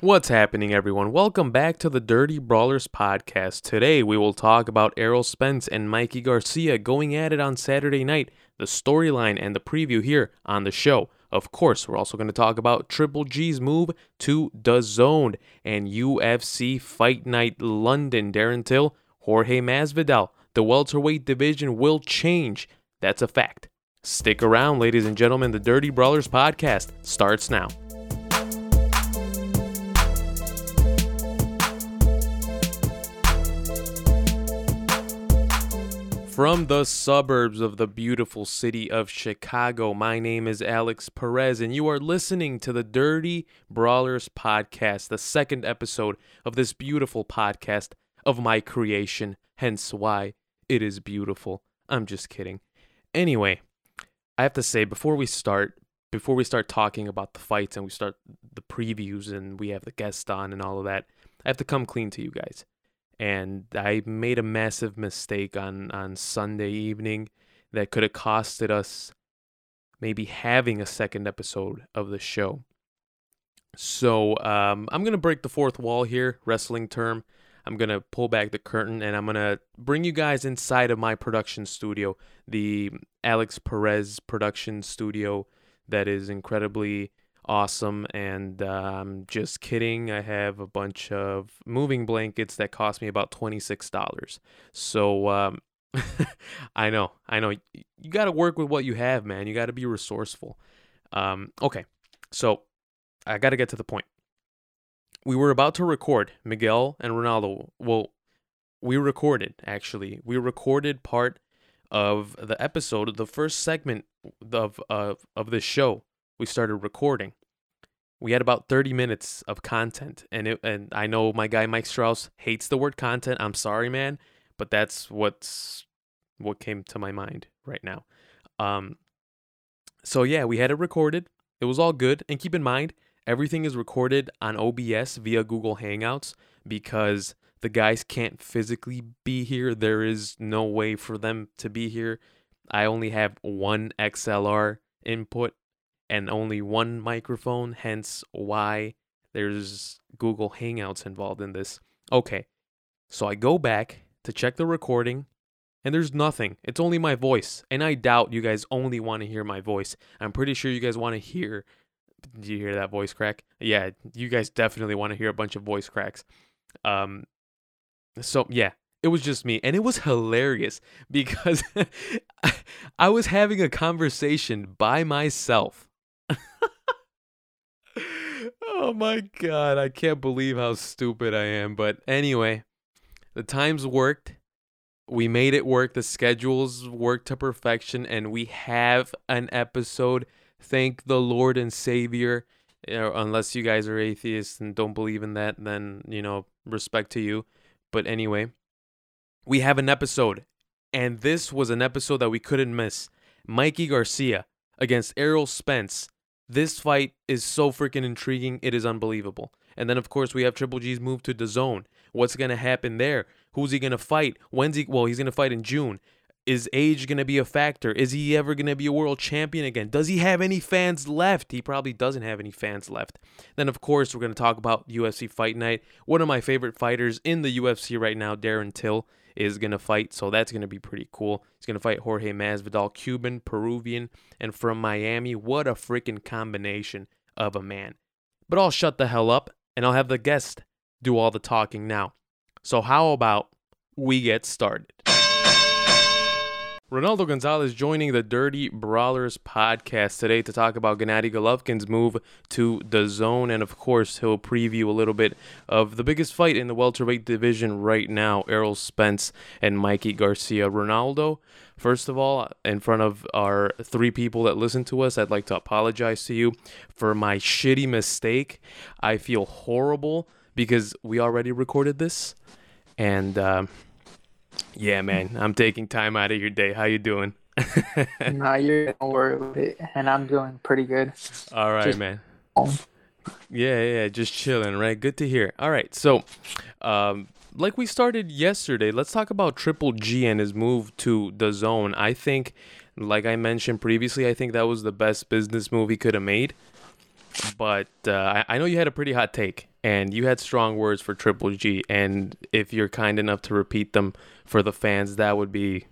What's happening, everyone? Welcome back to the Dirty Brawlers podcast. Today, we will talk about Errol Spence and Mikey Garcia going at it on Saturday night, the storyline and the preview here on the show. Of course, we're also going to talk about Triple G's move to DAZN and UFC Fight Night London. Darren Till, Jorge Masvidal. The welterweight division will change. That's a fact. Stick around, ladies and gentlemen. The Dirty Brawlers podcast starts now. From the suburbs of the beautiful city of Chicago, my name is Alex Perez, and you are listening to the Dirty Brawlers podcast, the second episode of this beautiful podcast of my creation, hence why it is beautiful. I'm just kidding. Anyway, I have to say, before we start, before we start talking about the fights and we start the previews and we have the guest on and all of that, I have to come clean to you guys and I made a massive mistake on on Sunday evening that could have costed us maybe having a second episode of the show. So um, I'm gonna break the fourth wall here, wrestling term. I'm gonna pull back the curtain and I'm gonna bring you guys inside of my production studio, the Alex Perez production studio, that is incredibly awesome. And um, just kidding. I have a bunch of moving blankets that cost me about $26. So um, I know, I know. You got to work with what you have, man. You got to be resourceful. Um, okay, so I got to get to the point. We were about to record Miguel and Ronaldo. Well, we recorded actually. We recorded part of the episode, the first segment of of of the show. We started recording, we had about 30 minutes of content and it and I know my guy Mike Strauss hates the word content. I'm sorry, man, but that's what's what came to my mind right now. Um so yeah, we had it recorded. It was all good. And keep in mind, everything is recorded on OBS via Google Hangouts because the guys can't physically be here. There is no way for them to be here. I only have one XLR input and only one microphone, hence why there's Google Hangouts involved in this. Okay, so I go back to check the recording, and there's nothing. It's only my voice, and I doubt you guys only want to hear my voice. I'm pretty sure you guys want to hear. Do you hear that voice crack? Yeah, you guys definitely want to hear a bunch of voice cracks. Um, so yeah, it was just me and it was hilarious because I was having a conversation by myself oh my god, I can't believe how stupid I am. But anyway, the times worked. We made it work. The schedules worked to perfection, and we have an episode. Thank the Lord and Savior. unless you guys are atheists and don't believe in that, then, you know, respect to you. But anyway, we have an episode, and this was an episode that we couldn't miss. Mikey Garcia against Errol Spence this fight is so freaking intriguing. It is unbelievable. And then, of course, we have Triple G's move to DAZN. What's going to happen there? Who's he going to fight? When's he? Well, he's going to fight in June. Is age going to be a factor? Is he ever going to be a world champion again? Does he have any fans left? He probably doesn't have any fans left. Then, of course, we're going to talk about UFC Fight Night. One of my favorite fighters in the UFC right now, Darren Till is going to fight. So that's going to be pretty cool. He's going to fight Jorge Masvidal, Cuban, Peruvian, and from Miami. What a freaking combination of a man. But I'll shut the hell up and I'll have the guest do all the talking now. So, how about we get started? Ronaldo Gonzalez joining the Dirty Brawlers podcast today to talk about Gennady Golovkin's move to DAZN. And of course, he'll preview a little bit of the biggest fight in the welterweight division right now Errol Spence and Mikey Garcia. Ronaldo, first of all, in front of our three people that listen to us, I'd like to apologize to you for my shitty mistake. I feel horrible because we already recorded this. And, uh, yeah, man, I'm taking time out of your day. How you doing? no, you're don't worry about it, and I'm doing pretty good. All right, just man. Yeah, yeah, just chilling, right? Good to hear. All right, so, um, like we started yesterday, let's talk about Triple G and his move to DAZN. I think, like I mentioned previously, I think that was the best business move he could have made. But uh, I, I know you had a pretty hot take. And you had strong words for Triple G. And if you're kind enough to repeat them for the fans, that would be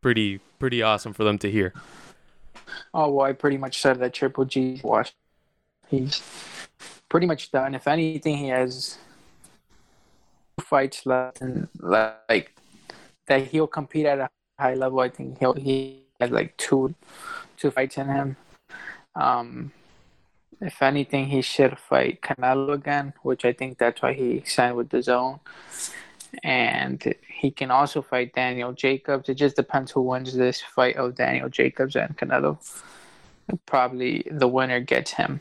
pretty pretty awesome for them to hear. Oh well, I pretty much said that Triple G washed. He's pretty much done. If anything, he has fights left, and like that he'll compete at a high level. I think he'll he has like two two fights in him. Um, if anything, he should fight Canelo again, which I think that's why he signed with DAZN. And he can also fight Daniel Jacobs. It just depends who wins this fight of Daniel Jacobs and Canelo. Probably the winner gets him.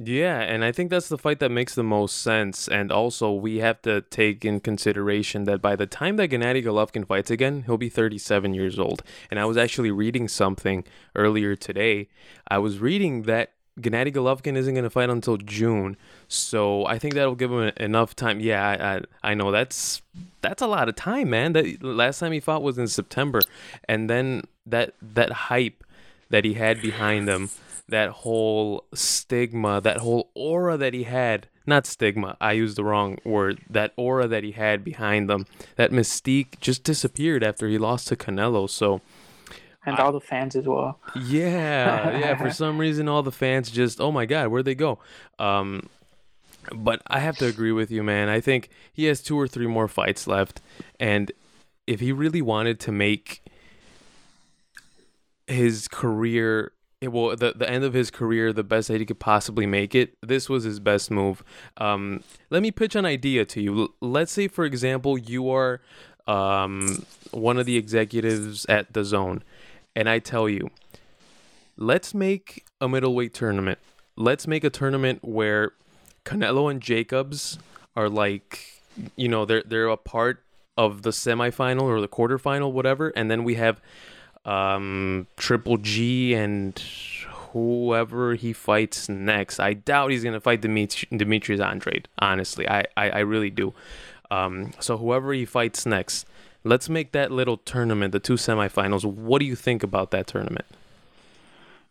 Yeah, and I think that's the fight that makes the most sense. And also, we have to take in consideration that by the time that Gennady Golovkin fights again, he'll be 37 years old. And I was actually reading something earlier today. I was reading that Gennady Golovkin isn't going to fight until June, so I think that'll give him enough time. Yeah, I, I, I know that's that's a lot of time, man. That last time he fought was in September, and then that that hype that he had behind him, that whole stigma, that whole aura that he had. Not stigma, I used the wrong word. That aura that he had behind them, that mystique just disappeared after he lost to Canelo. So and all the fans as well. Yeah, yeah. For some reason, all the fans just, oh my god, where'd they go? Um, but I have to agree with you, man. I think he has two or three more fights left, and if he really wanted to make his career well the, the end of his career the best that he could possibly make it this was his best move um, let me pitch an idea to you let's say for example you are um, one of the executives at DAZN and I tell you, let's make a middleweight tournament. Let's make a tournament where Canelo and Jacobs are like, you know, they're they're a part of the semifinal or the quarterfinal, whatever, and then we have um, Triple G and whoever he fights next. I doubt he's gonna fight Dimitri- Demetrius Andrade. Honestly, I I, I really do. Um, so whoever he fights next, Let's make that little tournament, the two semifinals. What do you think about that tournament?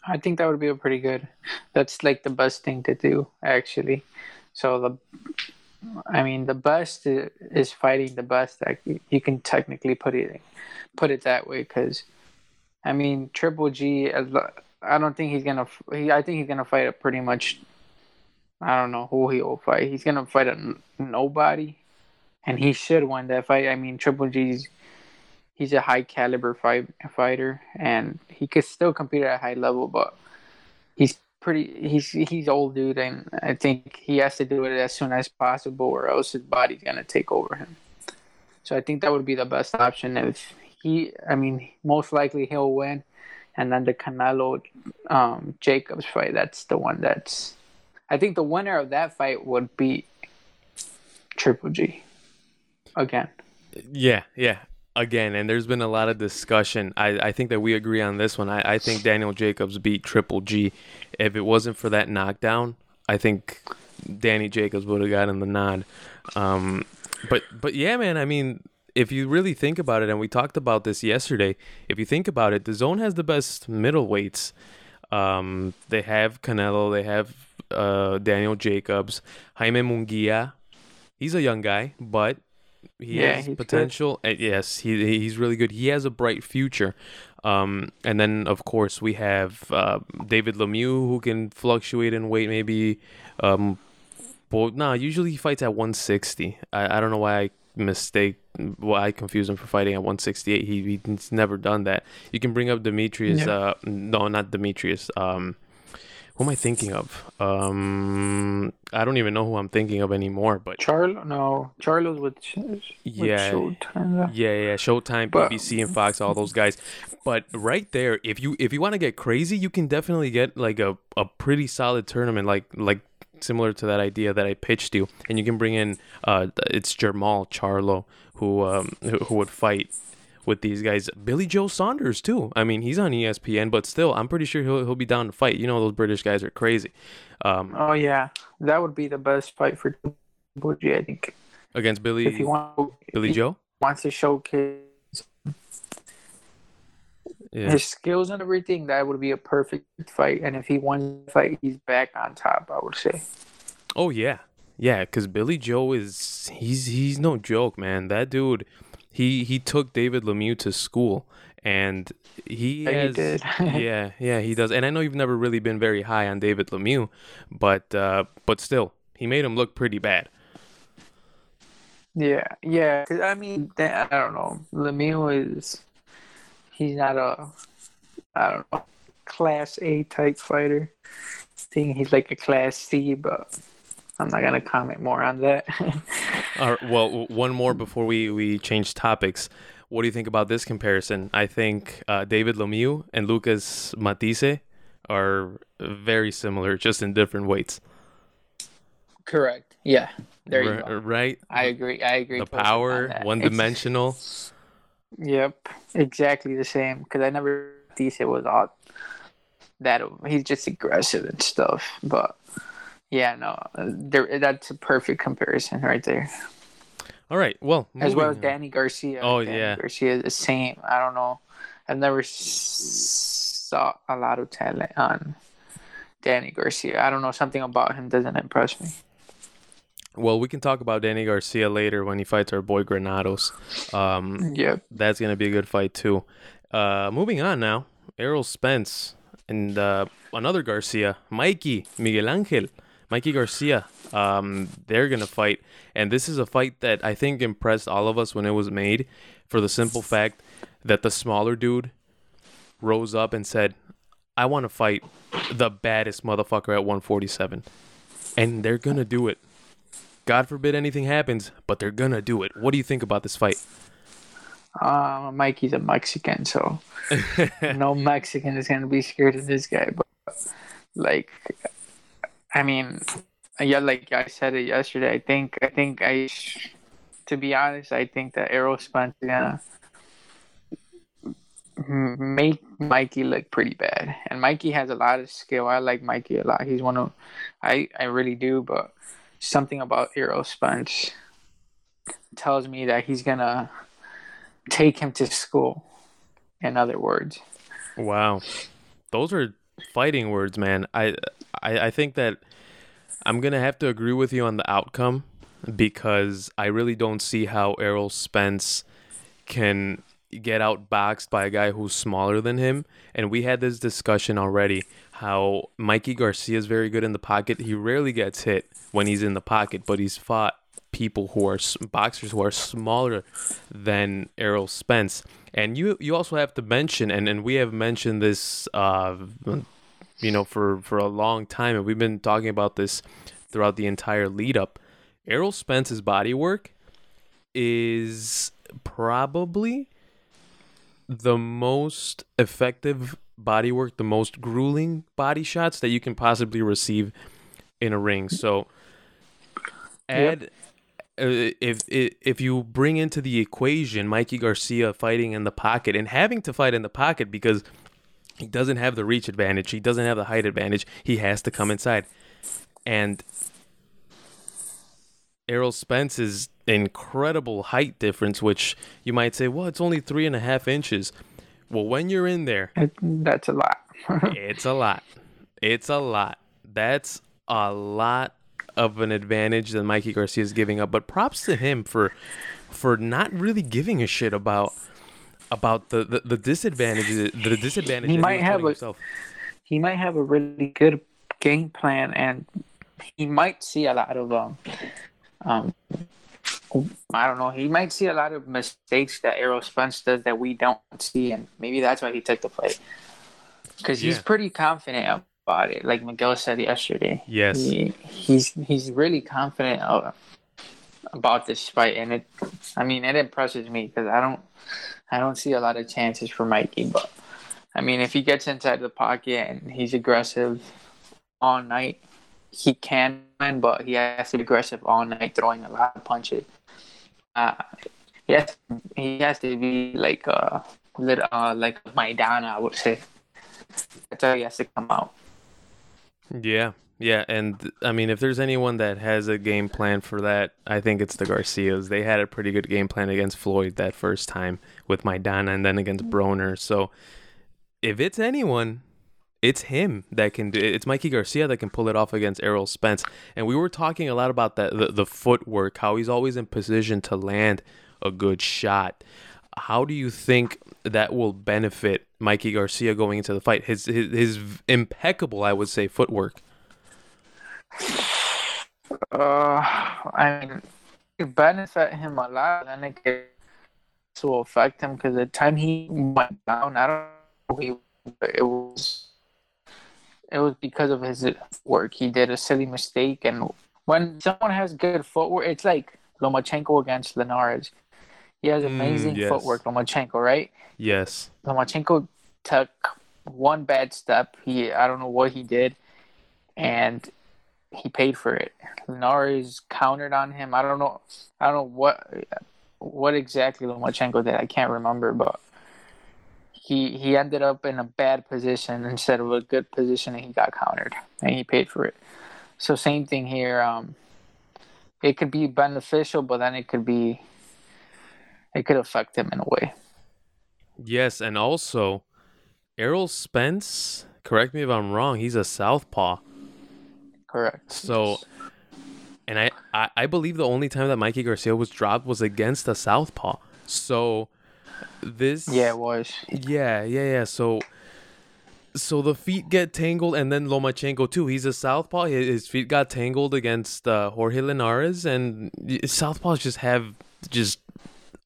I think that would be a pretty good. That's like the best thing to do, actually. So the, I mean, the best is fighting the best. That you can technically put it, put it that way. Because, I mean, Triple G. I don't think he's gonna. He, I think he's gonna fight a pretty much. I don't know who he will fight. He's gonna fight a nobody and he should win that fight. I mean, Triple G's he's a high caliber fight, fighter, and he could still compete at a high level, but he's pretty he's he's old dude, and I think he has to do it as soon as possible, or else his body's gonna take over him. So I think that would be the best option if he. I mean, most likely he'll win, and then the Canelo um, Jacobs fight. That's the one that's. I think the winner of that fight would be Triple G again. Yeah, yeah. Again, and there's been a lot of discussion. I, I think that we agree on this one. I, I think Daniel Jacobs beat Triple G. If it wasn't for that knockdown, I think Danny Jacobs would have gotten the nod. Um, but but yeah, man. I mean, if you really think about it, and we talked about this yesterday, if you think about it, DAZN has the best middleweights. Um, they have Canelo, they have uh, Daniel Jacobs, Jaime Munguia. He's a young guy, but he yeah, has potential. Good. Yes, he he's really good. He has a bright future. Um, and then of course we have uh, David Lemieux who can fluctuate in weight. Maybe, um, but no, nah, usually he fights at 160. I, I don't know why I mistake. Why I confuse him for fighting at 168. He he's never done that. You can bring up Demetrius. Yeah. Uh, no, not Demetrius. Um, who am I thinking of? Um, I don't even know who I'm thinking of anymore. But Charlo, no, Charlo's with, with yeah, Showtime. Yeah, yeah, Showtime, but, PBC, and Fox, all those guys. But right there, if you if you want to get crazy, you can definitely get like a, a pretty solid tournament, like like similar to that idea that I pitched you, and you can bring in uh, it's Jermall Charlo who um who, who would fight with these guys. Billy Joe Saunders too. I mean, he's on ESPN, but still, I'm pretty sure he'll he'll be down to fight. You know, those British guys are crazy. Um, oh yeah, that would be the best fight for Bougie, I think. Against Billy, if you want, Billy Joe wants to showcase yeah. his skills and everything, that would be a perfect fight. And if he won the fight, he's back on top. I would say. Oh yeah, yeah. Because Billy Joe is he's he's no joke, man. That dude, he he took David Lemieux to school, and he Yeah, he has, did. yeah, yeah, he does. And I know you've never really been very high on David Lemieux, but uh, but still, he made him look pretty bad. Yeah, yeah. I mean, I don't know. Lemieux is he's not a I don't know class A type fighter. I think he's like a class C, but I'm not gonna comment more on that. All right, well, one more before we we change topics. What do you think about this comparison? I think uh, David Lemieux and Lucas Matthysse are very similar, just in different weights. Correct. Yeah. There you Ri- go. Right? I agree. I agree. the totally on power, one dimensional. Yep, exactly the same. Because I never thought it was all that he's just aggressive and stuff. But yeah, no, there that's a perfect comparison right there. All right. Well, As well as. Danny Garcia. Oh, Danny yeah. Garcia the same. I don't know. I've never saw a lot of talent on Danny Garcia. I don't know. Something about him doesn't impress me. Well, we can talk about Danny Garcia later when he fights our boy Granados. Um, Yep. that's gonna be a good fight too. Uh, moving on now, Errol Spence and uh, another Garcia, Mikey Miguel Angel, Mikey Garcia. Um, they're gonna fight, and this is a fight that I think impressed all of us when it was made, for the simple fact that the smaller dude rose up and said, "I want to fight the baddest motherfucker at 147," and they're gonna do it. God forbid anything happens, but they're gonna do it. What do you think about this fight? Uh, Mikey's a Mexican, so no Mexican is gonna be scared of this guy. But like, I mean, yeah, like I said it yesterday. I think, I think I, to be honest, I think that is gonna make Mikey look pretty bad. And Mikey has a lot of skill. I like Mikey a lot. He's one of, I, I really do. But something about Errol Spence tells me that he's gonna take him to school. In other words, Wow, those are fighting words, man. I, I I think that I'm gonna have to agree with you on the outcome because I really don't see how Errol Spence can get outboxed by a guy who's smaller than him. And we had this discussion already. How Mikey Garcia is very good in the pocket. He rarely gets hit when he's in the pocket, but he's fought people who are boxers who are smaller than Errol Spence. And you you also have to mention, and, and we have mentioned this, uh, you know, for for a long time, and we've been talking about this throughout the entire lead up. Errol Spence's body work is probably the most effective body work, the most grueling body shots that you can possibly receive in a ring. So add uh, Uh, if if if you bring into the equation Mikey Garcia fighting in the pocket and having to fight in the pocket because he doesn't have the reach advantage, he doesn't have the height advantage, he has to come inside. And Errol Spence's incredible height difference, which you might say, well, it's only three and a half inches. Well, when you're in there, that's a lot. it's a lot. It's a lot. That's a lot of an advantage that Mikey Garcia is giving up. But props to him for for not really giving a shit about about the the, the disadvantages the disadvantage He might have a- himself. he might have a really good game plan and he might see a lot of um um I don't know. He might see a lot of mistakes that Errol Spence does that we don't see, and maybe that's why he took the fight. Because he's pretty confident about it, like Miguel said yesterday. Yes. He, he's he's really confident of, about this fight, and it. I mean, it impresses me because I don't I don't see a lot of chances for Mikey, but I mean, if he gets inside the pocket and he's aggressive all night, he can win, but he has to be aggressive all night, throwing a lot of punches. Uh, he has, he has to be like a, little, uh like Maidana, I would say. That's how he has to come out. Yeah. Yeah, and I mean, if there's anyone that has a game plan for that, I think it's the Garcias. They had a pretty good game plan against Floyd that first time with Maidana and then against mm-hmm. Broner. So if it's anyone, it's him that can do it. it's Mikey Garcia that can pull it off against Errol Spence. And we were talking a lot about that the, the footwork, how he's always in position to land a good shot. How do you think that will benefit Mikey Garcia going into the fight? His his, his impeccable, I would say, footwork. Uh, I mean, it benefit him a lot, and it could affect him because the time he went down, I don't know, he, it was it was because of his work. He did a silly mistake, and when someone has good footwork, it's like Lomachenko against Linares. He has amazing mm, yes. footwork, Lomachenko, right? Yes. Lomachenko took one bad step. He I don't know what he did, and he paid for it. Linares countered on him. I don't know. I don't know what what exactly Lomachenko did. I can't remember, but he he ended up in a bad position instead of a good position, and he got countered, and he paid for it. So same thing here. Um, it could be beneficial, but then it could be it could affect him in a way. Yes, and also Errol Spence. Correct me if I'm wrong. He's a southpaw. Correct. So, and I, I, I believe the only time that Mikey Garcia was dropped was against a southpaw. So, this. Yeah, it was. Yeah, yeah, yeah. So, so the feet get tangled, and then Lomachenko too. He's a southpaw. His feet got tangled against uh, Jorge Linares, and southpaws just have just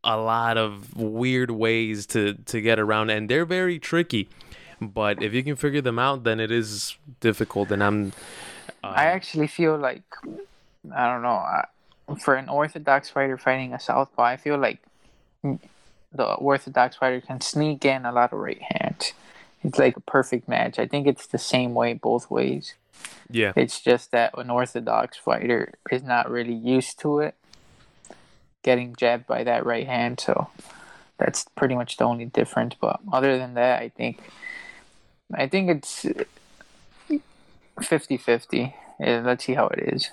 a lot of weird ways to to get around, and they're very tricky. But if you can figure them out, then it is difficult. And I'm um, I actually feel like I don't know for an orthodox fighter fighting a southpaw. I feel like the orthodox fighter can sneak in a lot of right hands. It's like a perfect match. I think it's the same way both ways. Yeah. It's just that an orthodox fighter is not really used to it, getting jabbed by that right hand. So that's pretty much the only difference. But other than that, I think I think it's 50 50. Yeah, let's see how it is.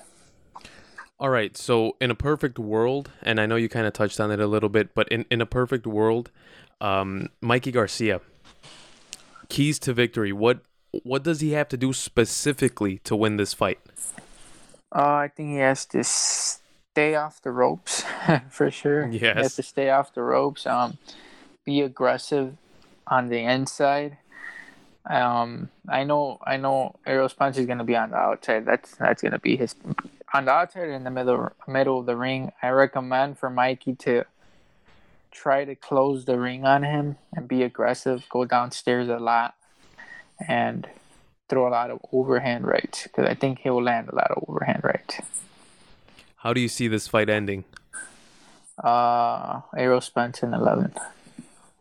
All right. So, in a perfect world, and I know you kind of touched on it a little bit, but in, in a perfect world, um, Mikey Garcia, keys to victory. What what does he have to do specifically to win this fight? Uh, I think he has to stay off the ropes for sure. Yes. He has to stay off the ropes. Um, be aggressive on the inside. Um, I know, I know, Errol Spence is going to be on the outside. That's that's going to be his on the outside in the middle middle of the ring. I recommend for Mikey to try to close the ring on him and be aggressive. Go downstairs a lot and throw a lot of overhand rights because I think he will land a lot of overhand rights. How do you see this fight ending? Uh, Errol Spence in eleven.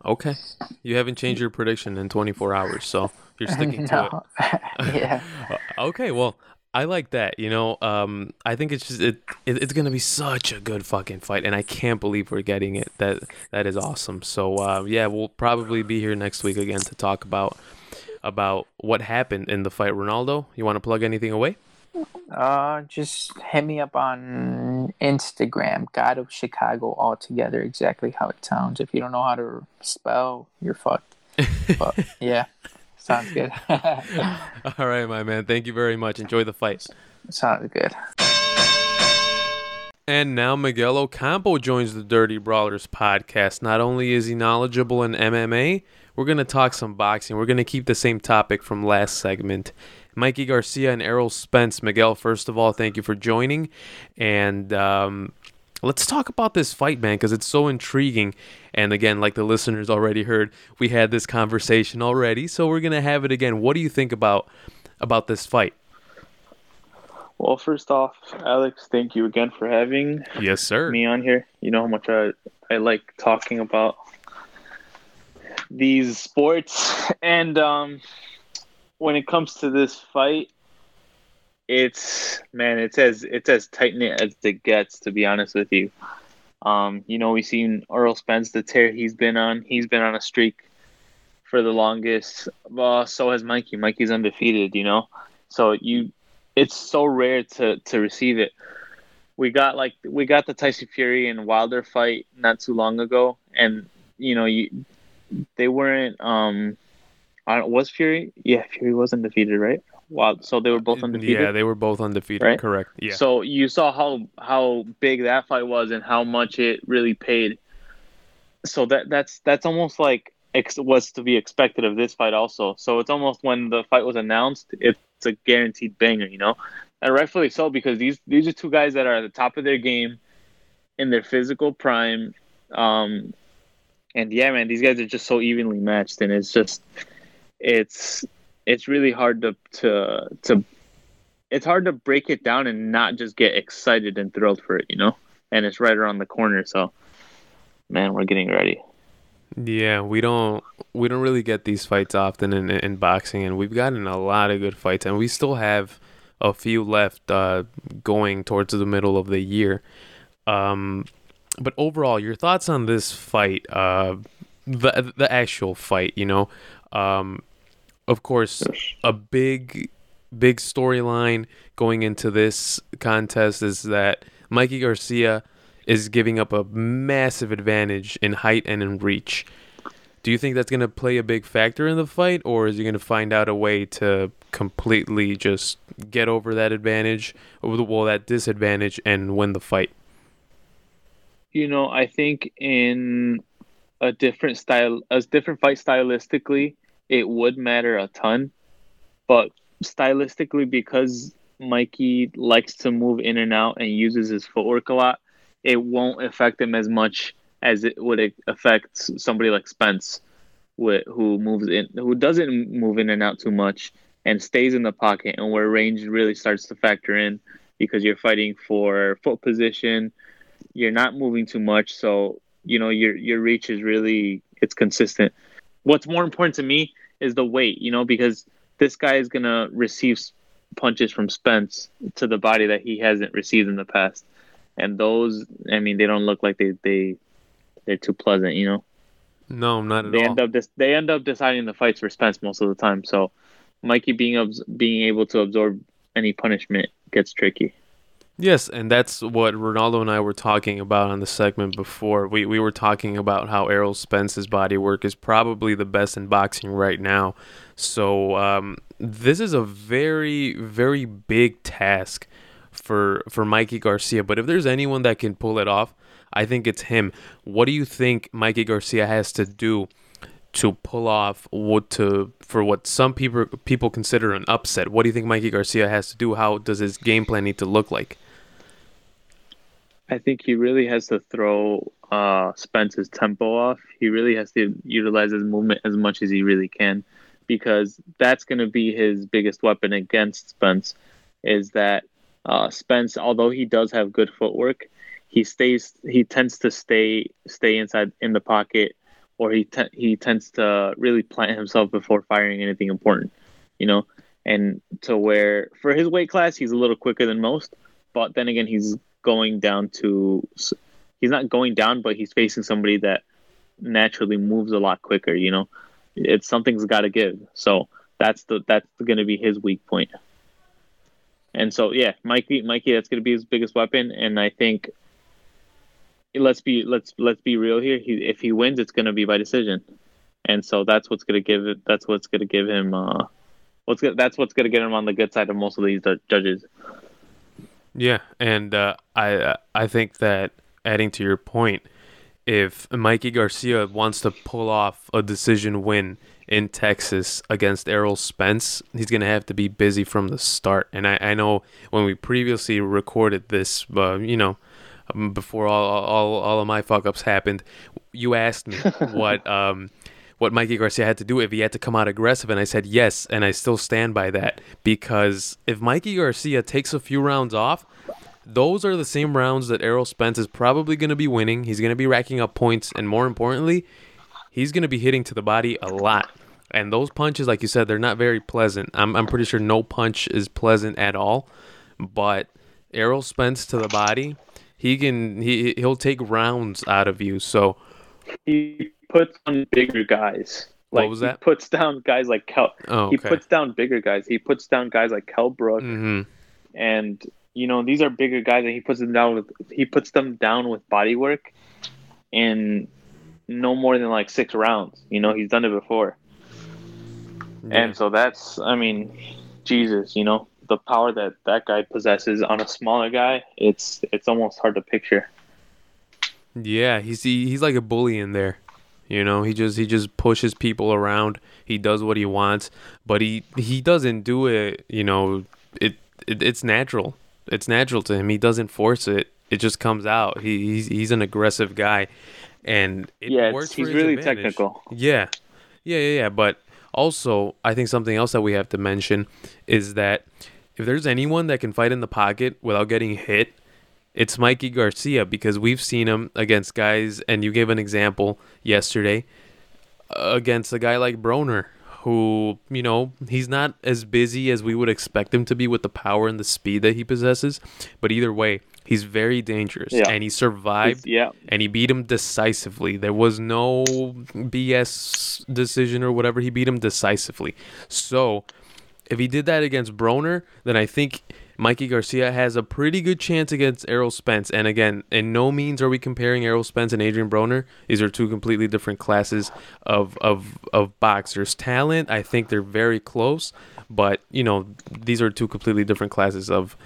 Okay. You haven't changed your prediction in 24 hours, so you're sticking to it. yeah. okay, well, I like that. You know, um, I think it's just it, it, it's gonna be such a good fucking fight, and I can't believe we're getting it. That that is awesome. So uh, yeah, we'll probably be here next week again to talk about about what happened in the fight. Ronaldo, you want to plug anything away? Uh, just hit me up on Instagram, God of Chicago, all together, exactly how it sounds. If you don't know how to spell, you're fucked. But yeah, sounds good. all right, my man. Thank you very much. Enjoy the fight. Sounds good. And now Miguel Ocampo joins the Dirty Brawlers podcast. Not only is he knowledgeable in MMA, we're going to talk some boxing. We're going to keep the same topic from last segment. Mikey Garcia and Errol Spence. Miguel, first of all, thank you for joining. And um, let's talk about this fight, man, because it's so intriguing. And again, like the listeners already heard, we had this conversation already, so we're gonna have it again. What do you think about about this fight? Well, first off, Alex, thank you again for having yes, sir, me on here. You know how much I I like talking about these sports, and um, when it comes to this fight, it's man, it's as it's as tight knit as it gets. To be honest with you, um, you know we've seen Errol Spence the tear he's been on. He's been on a streak for the longest. So has Mikey. Mikey's undefeated. You know, so you, it's so rare to to receive it. We got like we got the Tyson Fury and Wilder fight not too long ago, and you know you, they weren't um I don't- was Fury? Yeah, Fury was undefeated, right? Wow. So they were both undefeated. Yeah, they were both undefeated. Right? Correct. Yeah. So you saw how how big that fight was and how much it really paid. So that that's that's almost like ex- was to be expected of this fight also. So it's almost when the fight was announced, it's a guaranteed banger, you know, and rightfully so because these these are two guys that are at the top of their game, in their physical prime, um, and yeah, man, these guys are just so evenly matched, and it's just it's it's really hard to to to it's hard to break it down and not just get excited and thrilled for it, you know. And it's right around the corner, so man, we're getting ready. Yeah, we don't we don't really get these fights often in in boxing, and we've gotten a lot of good fights, and we still have a few left uh, going towards the middle of the year. Um, but overall, your thoughts on this fight, uh, the the actual fight, you know, um, of course, a big big storyline going into this contest is that Mikey Garcia is giving up a massive advantage in height and in reach. Do you think that's going to play a big factor in the fight, or is he going to find out a way to completely just get over that advantage, or the- well, that disadvantage, and win the fight? You know, I think in a different style, a different fight stylistically, it would matter a ton. But stylistically, because Mikey likes to move in and out and uses his footwork a lot, it won't affect him as much as it would affect somebody like Spence, who moves in, who doesn't move in and out too much and stays in the pocket, and where range really starts to factor in because you're fighting for foot position, you're not moving too much, so you know your your reach is really it's consistent. What's more important to me is the weight, you know, because this guy is gonna receive punches from Spence to the body that he hasn't received in the past, and those, I mean, they don't look like they they they're too pleasant, you know. No, I'm not at They all. end up dis- they end up deciding the fights for Spence most of the time. So Mikey being abs- being able to absorb any punishment gets tricky. Yes, and that's what Ronaldo and I were talking about on the segment before. We we were talking about how Errol Spence's body work is probably the best in boxing right now. So um, this is a very very big task for for Mikey Garcia. But if there's anyone that can pull it off, I think it's him. What do you think Mikey Garcia has to do to pull off what to for what some people people consider an upset? What do you think Mikey Garcia has to do? How does his game plan need to look like? I think he really has to throw uh, Spence's tempo off. He really has to utilize his movement as much as he really can, because that's going to be his biggest weapon against Spence. Is that uh, Spence, although he does have good footwork, he stays. He tends to stay stay inside in the pocket, or he te- he tends to really plant himself before firing anything important. You know, and to where for his weight class, he's a little quicker than most. But then again, he's going down to he's not going down, but he's facing somebody that naturally moves a lot quicker. You know, it's something's got to give. So that's the that's going to be his weak point. And so yeah, Mikey, Mikey, that's going to be his biggest weapon. And I think let's be let's let's be real here. He, if he wins, it's going to be by decision. And so that's what's going to give it. That's what's going to give him. Uh, what's that's what's going to get him on the good side of most of these judges. Yeah, and uh, I I think that adding to your point, if Mikey Garcia wants to pull off a decision win in Texas against Errol Spence, he's gonna have to be busy from the start. And I, I know when we previously recorded this, uh, you know, um, before all, all all of my fuck ups happened, you asked me what um what Mikey Garcia had to do if he had to come out aggressive, and I said yes, and I still stand by that because if Mikey Garcia takes a few rounds off, those are the same rounds that Errol Spence is probably going to be winning. He's going to be racking up points, and more importantly, he's going to be hitting to the body a lot. And those punches, like you said, they're not very pleasant. I'm, I'm pretty sure no punch is pleasant at all. But Errol Spence to the body, he can he he'll take rounds out of you. So he puts on bigger guys. Like was he puts down guys like Kel. oh, He puts down bigger guys. He puts down guys like Kel Brook, hmm and you know these are bigger guys, and he puts them down with he puts them down with body work, in no more than like six rounds. You know he's done it before. Yeah. And so that's, I mean, Jesus, you know, the power that that guy possesses on a smaller guy, it's it's almost hard to picture. Yeah, he's he, he's like a bully in there. You know, he just he just pushes people around. He does what he wants, but he he doesn't do it. You know, it, it it's natural. It's natural to him. He doesn't force it. It just comes out. He, he's he's an aggressive guy, and it yeah, works he's really advantage. technical. Yeah, yeah, yeah, yeah. But also, I think something else that we have to mention is that if there's anyone that can fight in the pocket without getting hit, it's Mikey Garcia because we've seen him against guys, and you gave an example yesterday uh, against a guy like Broner, who, you know, he's not as busy as we would expect him to be with the power and the speed that he possesses. But either way, he's very dangerous, Yeah. and he survived He's- yeah, and he beat him decisively. There was no BS decision or whatever. He beat him decisively. So, if he did that against Broner, then I think Mikey Garcia has a pretty good chance against Errol Spence. And again, in no means are we comparing Errol Spence and Adrian Broner. These are two completely different classes of of of boxers. Talent, I think they're very close, but you know, these are two completely different classes of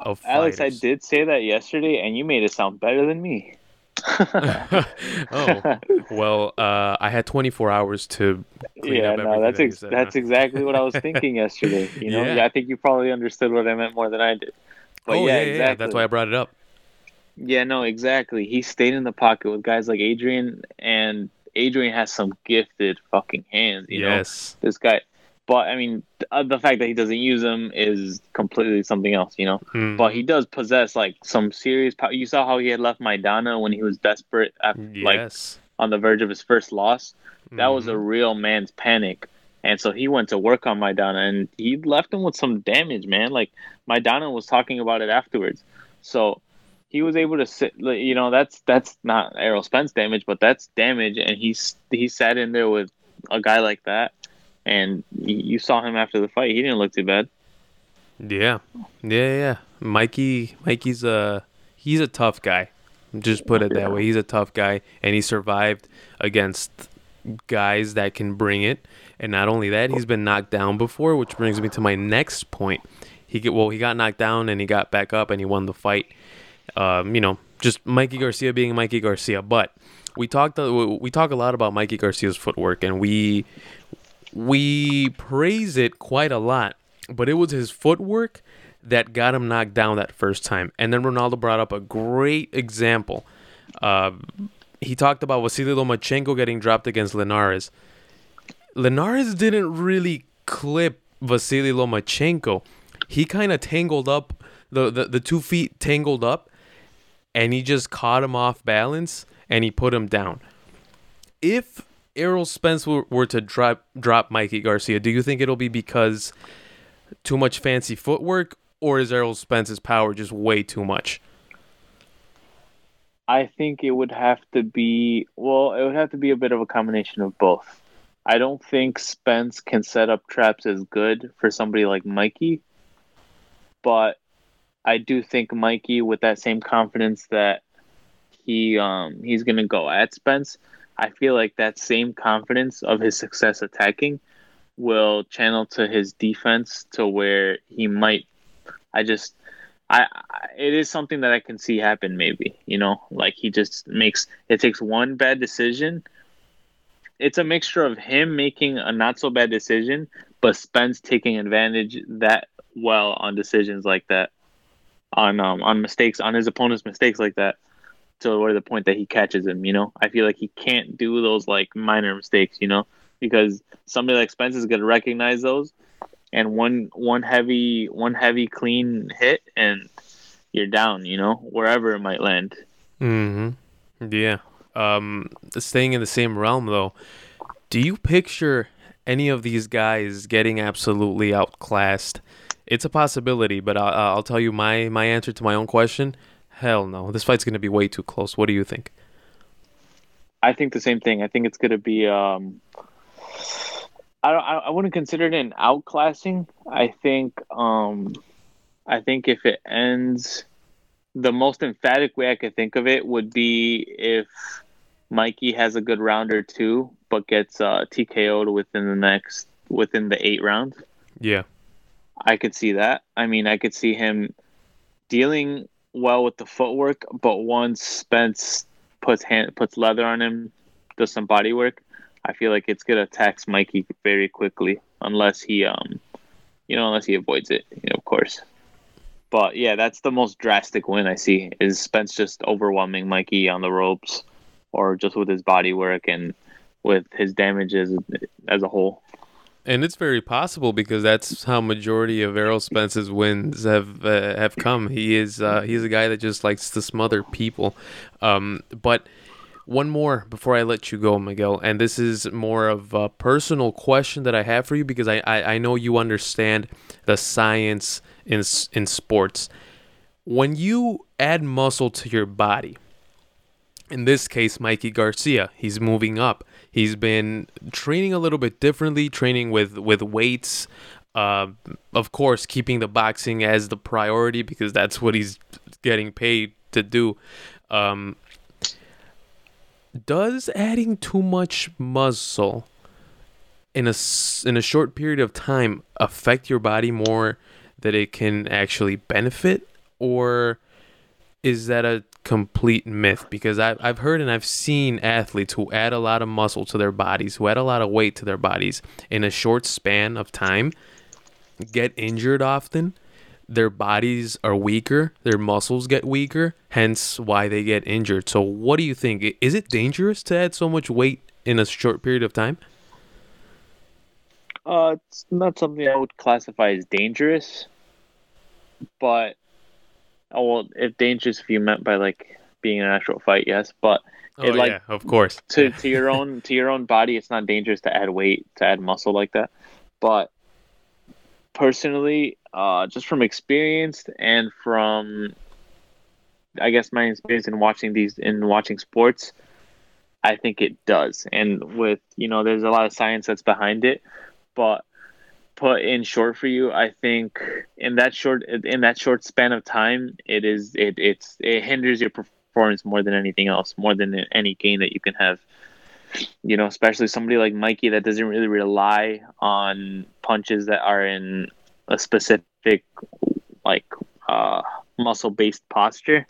of Alex, I did say that yesterday, and you made it sound better than me. oh well, uh, I had 24 hours to clean yeah, no, that's ex- that's exactly what I was thinking yesterday. You know, Yeah. I think you probably understood what I meant more than I did. But oh yeah, yeah, yeah, exactly. yeah, that's why I brought it up. Yeah, no, exactly. He stayed in the pocket with guys like Adrian, and Adrian has some gifted fucking hands. You know, yes, this guy. But I mean, th- uh, the fact that he doesn't use them is completely something else. You know, Mm. but he does possess like some serious power. You saw how he had left Maidana when he was desperate, after, like on the verge of his first loss. That was a Mhm. real man's panic. And so he went to work on Maidana and he left him with some damage, man. Like Maidana was talking about it afterwards. So he was able to sit you know, that's that's not Errol Spence damage, but that's damage and he's he sat in there with a guy like that and you saw him after the fight. He didn't look too bad. yeah, yeah, yeah. Mikey, Mikey's a he's a tough guy. Just put it that way. He's a tough guy, and he survived against guys that can bring it. And not only that, he's been knocked down before, which brings me to my next point. He get well, he got knocked down and he got back up and he won the fight. Um, you know, just Mikey Garcia being Mikey Garcia. But we talked we talk a lot about Mikey Garcia's footwork, and we we praise it quite a lot. But it was his footwork that got him knocked down that first time. And then Ronaldo brought up a great example. Uh, he talked about Vasily Lomachenko getting dropped against Linares. Linares didn't really clip Vasily Lomachenko. He kind of tangled up, the, the, the two feet tangled up, and he just caught him off balance and he put him down. If Errol Spence were, were to drop drop Mikey Garcia, do you think it'll be because too much fancy footwork, or is Errol Spence's power just way too much? I think it would have to be well, it would have to be a bit of a combination of both. I don't think Spence can set up traps as good for somebody like Mikey, but I do think Mikey, with that same confidence that he um he's gonna go at Spence, I feel like that same confidence of his success attacking will channel to his defense to where he might. I just I, I it is something that I can see happen maybe, you know, like he just makes it takes one bad decision. It's a mixture of him making a not so bad decision, but Spence taking advantage that well on decisions like that. On um on mistakes on his opponent's mistakes like that to the point that he catches him, you know. I feel like he can't do those like minor mistakes, you know, because somebody like Spence is gonna recognize those and one one heavy one heavy clean hit and you're down you know wherever it might land Mm-hmm. Yeah. Um, staying in the same realm though, do you picture any of these guys getting absolutely outclassed? It's a possibility, but I'll, I'll tell you my my answer to my own question. Hell no, this fight's gonna be way too close. What do you think? i think the same thing i think it's going to be um I, don't, I I wouldn't consider it an outclassing. I think um, I think if it ends, the most emphatic way I could think of it would be if Mikey has a good round or two, but gets uh, TKO'd within the next within the eight rounds. Yeah. I could see that. I mean, I could see him dealing well with the footwork, but once Spence puts hand puts leather on him, does some body work, I feel like it's gonna tax Mikey very quickly, unless he um, you know, unless he avoids it, you know, of course. But yeah, that's the most drastic win I see is Spence just overwhelming Mikey on the ropes, or just with his body work and with his damages as a whole. And it's very possible because that's how majority of Errol Spence's wins have uh, have come. He is uh, he's a guy that just likes to smother people. Um, but one more before I let you go, Miguel, and this is more of a personal question that I have for you because I, I, I know you understand the science in in sports. When you add muscle to your body, in this case, Mikey Garcia, he's moving up. He's been training a little bit differently, training with with weights. Uh, of course, keeping the boxing as the priority because that's what he's getting paid to do. Um, does adding too much muscle in a in a short period of time affect your body more that it can actually benefit, or is that a complete myth because I've, I've heard and I've seen athletes who add a lot of muscle to their bodies, who add a lot of weight to their bodies in a short span of time, get injured often. Their bodies are weaker, their muscles get weaker, hence why they get injured. So, what do you think? Is it dangerous to add so much weight in a short period of time? Uh, it's not something I would classify as dangerous, but Oh well, if dangerous if you meant by like being an actual fight, yes, but oh, it like yeah, of course to to your own to your own body, it's not dangerous to add weight to add muscle like that. But personally, uh, just from experience and from I guess my experience in watching these in watching sports, I think it does. And with you know, there's a lot of science that's behind it, but put in short for you, I think in that short in that short span of time, it is it it's it hinders your performance more than anything else, more than any gain that you can have. You know, especially somebody like Mikey that doesn't really rely on punches that are in a specific like uh, muscle based posture.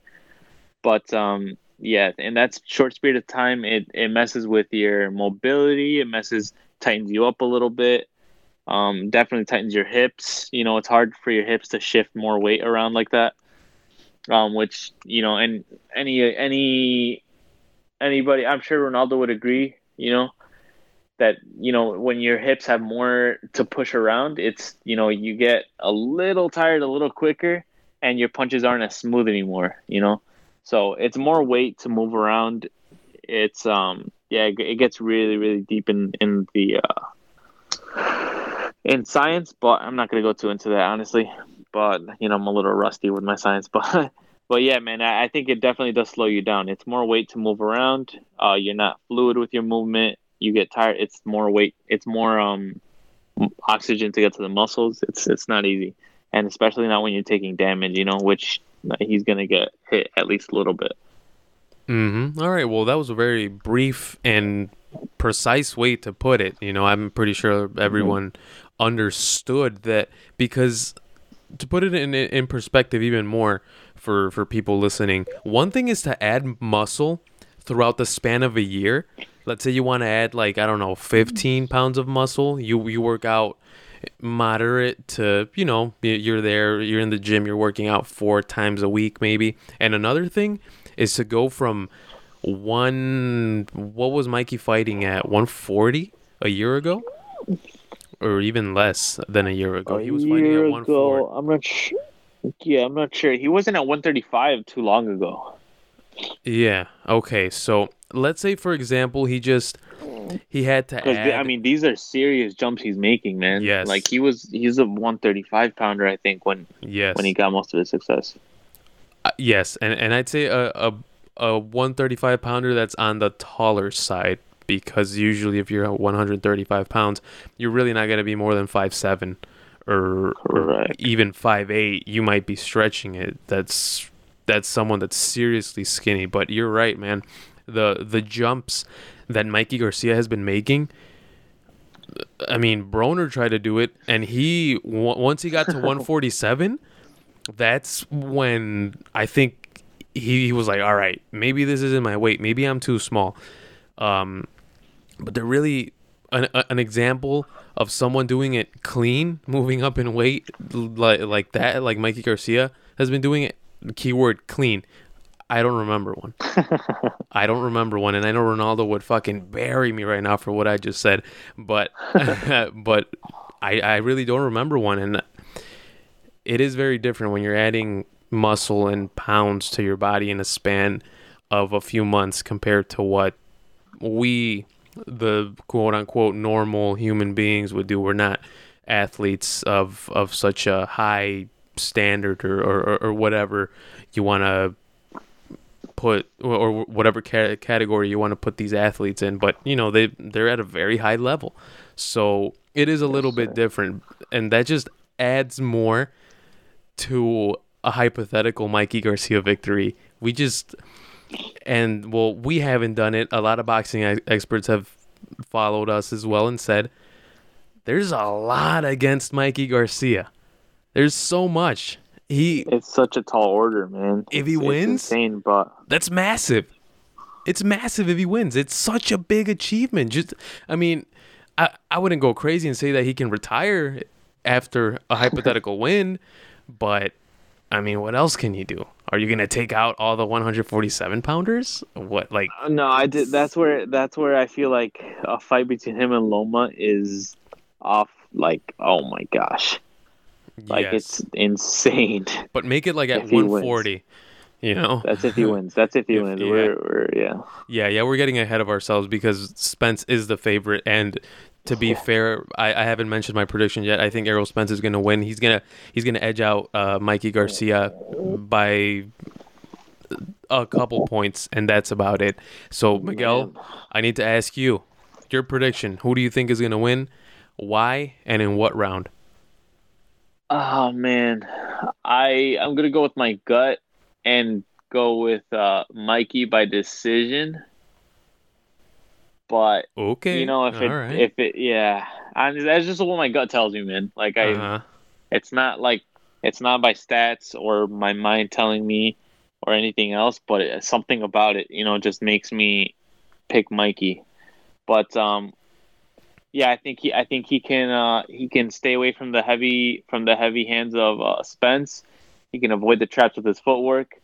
But um, yeah, in that short period of time, it, it messes with your mobility. It messes tightens you up a little bit um, definitely tightens your hips. You know, it's hard for your hips to shift more weight around like that. Um, which you know, and any any anybody, I'm sure Ronaldo would agree. You know, that you know when your hips have more to push around, it's you know you get a little tired a little quicker, and your punches aren't as smooth anymore. You know, so it's more weight to move around. It's um yeah, it gets really really deep in in the uh in science, but I'm not going to go too into that honestly. But you know, I'm a little rusty with my science, but but yeah, man, I, I think it definitely does slow you down. It's more weight to move around. Uh, you're not fluid with your movement. You get tired. It's more weight. It's more um oxygen to get to the muscles. It's it's not easy, and especially not when you're taking damage. You know, which he's gonna get hit at least a little bit. Mm-hmm. All right. Well, that was a very brief and precise way to put it. You know, I'm pretty sure everyone understood that because to put it in in perspective even more for for people listening, one thing is to add muscle throughout the span of a year. Let's say you want to add like I don't know, 15 pounds of muscle. You you work out moderate to you know you're there you're in the gym you're working out four times a week maybe and another thing is to go from one what was mikey fighting at 140 a year ago or even less than a year ago. A he was fighting at one I'm not sure. Yeah, I'm not sure. He wasn't at 135 too long ago. Yeah. Okay. So let's say, for example, he just he had to add. I mean, these are serious jumps he's making, man. Yes. Like he was, he's a 135 pounder, I think, when yes when he got most of his success. Uh, yes, and and I'd say a a a 135 pounder that's on the taller side because usually if you're 135 pounds, you're really not going to be more than five seven or, or even five eight. You might be stretching it. That's that's someone that's seriously skinny. But you're right, man. The the jumps that Mikey Garcia has been making, I mean, Broner tried to do it, and he w- once he got to 147, that's when I think he, he was like, all right, maybe this isn't my weight. Maybe I'm too small. Um, but they're really an, an example of someone doing it clean, moving up in weight like like that, like Mikey Garcia has been doing it. Keyword clean. I don't remember one. I don't remember one, and I know Ronaldo would fucking bury me right now for what I just said, but but I I really don't remember one, and it is very different when you're adding muscle and pounds to your body in a span of a few months compared to what we the quote unquote normal human beings would do. We're not athletes of of such a high standard or or, or whatever you want to put or whatever category you want to put these athletes in but you know they they're at a very high level. So it is a little bit different and that just adds more to a hypothetical Mikey Garcia victory. We just and well we haven't done it a lot of boxing experts have followed us as well and said there's a lot against Mikey Garcia there's so much he it's such a tall order, man. If he it's, wins, insane, but that's massive. It's massive if he wins. It's such a big achievement. Just, I mean, I I wouldn't go crazy and say that he can retire after a hypothetical win, but I mean, what else can you do? Are you gonna take out all the 147 pounders? What like? Uh, no, I did. That's where that's where I feel like a fight between him and Loma is off. Like, oh my gosh. Like yes. it's insane. But make it like at 140. Wins. You know, that's if he wins. That's if he if, wins. Yeah. We're, we're, yeah. Yeah, yeah, we're getting ahead of ourselves because Spence is the favorite, and to be yeah. fair, I, I haven't mentioned my prediction yet. I think Errol Spence is going to win. He's gonna he's gonna edge out uh, Mikey Garcia by a couple points, and that's about it. So Miguel, Man. I need to ask you your prediction. Who do you think is going to win? Why and in what round? Oh man, I I'm gonna go with my gut and go with uh, Mikey by decision. But okay, you know if it right. if it yeah, I, that's just what my gut tells me, man. Like I, uh-huh. it's not like it's not by stats or my mind telling me or anything else, but it, something about it, you know, just makes me pick Mikey. But um, yeah, I think he I think he can uh, he can stay away from the heavy from the heavy hands of uh, Spence. He can avoid the traps with his footwork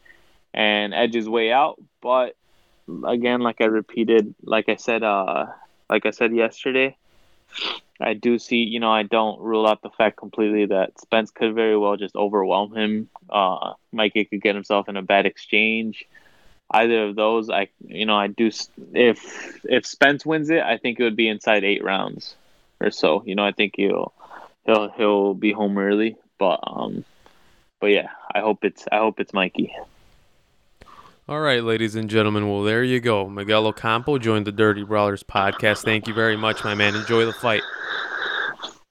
and edge his way out. But again, like I repeated, like I said, uh, like I said yesterday, I do see. You know, I don't rule out the fact completely that Spence could very well just overwhelm him. Uh, Mikey could get himself in a bad exchange either of those, I you know I do if if Spence wins it, I think it would be inside eight rounds or so. You know, I think he'll he'll he'll be home early, but um, but yeah, I hope it's I hope it's Mikey. All right, ladies and gentlemen. Well, there you go. Miguel Ocampo joined the Dirty Brawlers podcast. Thank you very much, my man. Enjoy the fight.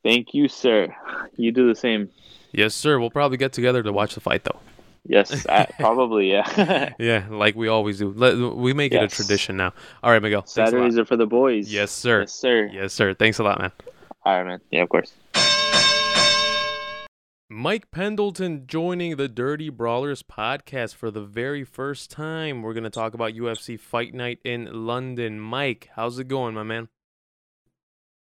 Thank you, sir. You do the same. Yes, sir. We'll probably get together to watch the fight, though. Yes, I, probably. Yeah. yeah, like we always do. Let, we make yes. it a tradition now. All right, Miguel. Saturdays are for the boys. Yes, sir. Yes, sir. Yes, sir. Thanks a lot, man. All right, man. Yeah, of course. Mike Pendleton joining the Dirty Brawlers podcast for the very first time. We're going to talk about UFC Fight Night in London. Mike, how's it going, my man?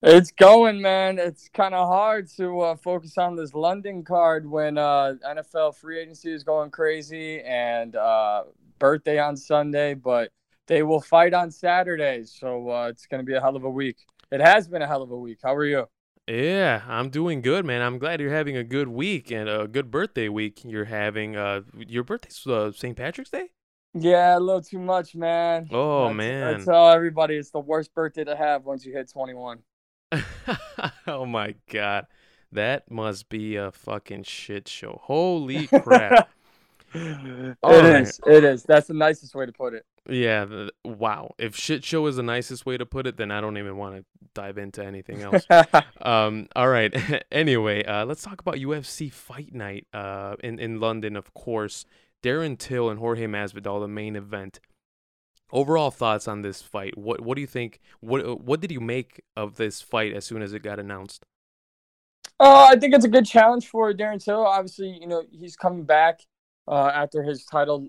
It's going, man. It's kind of hard to uh, focus on this London card when uh, NFL free agency is going crazy and uh, birthday on Sunday, but they will fight on Saturday. So uh, it's going to be a hell of a week. It has been a hell of a week. How are you? Yeah, I'm doing good, man. I'm glad you're having a good week and a good birthday week you're having. Uh, your birthday's uh, St. Patrick's Day? Yeah, a little too much, man. Oh, I, man. I tell everybody it's the worst birthday to have once you hit 21. oh my god. That must be a fucking shit show. Holy crap. it right. is. It is. That's the nicest way to put it. Yeah. The, wow. If shit show is the nicest way to put it, then I don't even want to dive into anything else. um. All right. anyway, uh, let's talk about UFC Fight Night. Uh, in in London, of course. Darren Till and Jorge Masvidal, the main event. overall thoughts on this fight. What what do you think? What what did you make of this fight as soon as it got announced? Uh, I think it's a good challenge for Darren Till. Obviously, you know he's coming back uh, after his title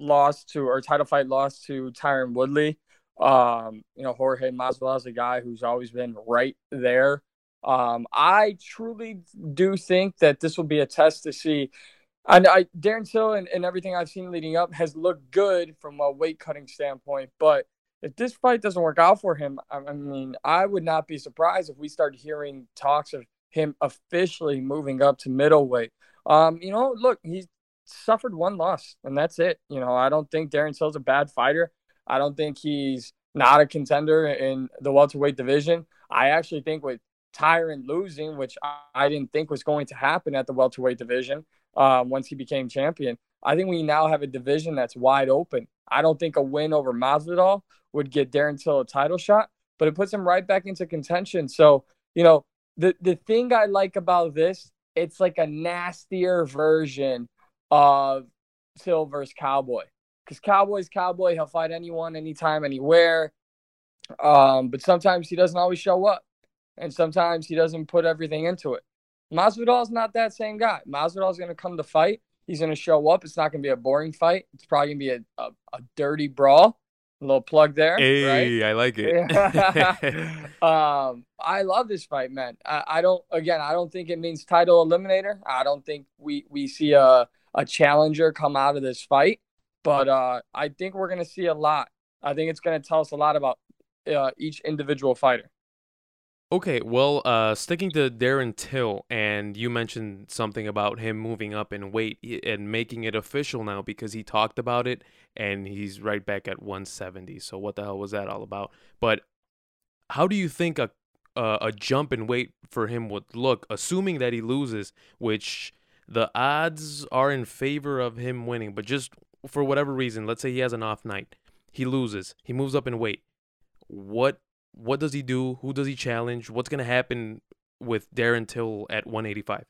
loss to or title fight loss to Tyron Woodley. Um, you know Jorge Masvidal is a guy who's always been right there. Um, I truly do think that this will be a test to see and I Darren Till and, and everything I've seen leading up has looked good from a weight cutting standpoint. But if this fight doesn't work out for him, I, I mean, I would not be surprised if we start hearing talks of him officially moving up to middleweight. Um, you know, look, he's suffered one loss, and that's it. You know, I don't think Darren Till's a bad fighter. I don't think he's not a contender in the welterweight division. I actually think with Tyron losing, which I didn't think was going to happen at the welterweight division, um, once he became champion. I think we now have a division that's wide open. I don't think a win over Masvidal would get Darren Till a title shot, but it puts him right back into contention. So, you know, the the thing I like about this, it's like a nastier version of Till versus Cowboy. Because Cowboy's Cowboy, he'll fight anyone, anytime, anywhere. Um, but sometimes he doesn't always show up. And sometimes he doesn't put everything into it. Masvidal's not that same guy. Masvidal's going to come to fight. He's going to show up. It's not going to be a boring fight. It's probably going to be a, a, a, dirty brawl. A little plug there. Hey, right? I like it. um, I love this fight, man. I, I, don't. Again, I don't think it means title eliminator. I don't think we we see a a challenger come out of this fight. But uh, I think we're going to see a lot. I think it's going to tell us a lot about uh, each individual fighter. Okay, well, uh, sticking to Darren Till, and you mentioned something about him moving up in weight and making it official now because he talked about it and he's right back at 170. So what the hell was that all about? But how do you think a uh, a jump in weight for him would look, assuming that he loses, which the odds are in favor of him winning, but just for whatever reason, let's say he has an off night, he loses, he moves up in weight. What what does he do? Who does he challenge? What's gonna happen with Darren Till at 185?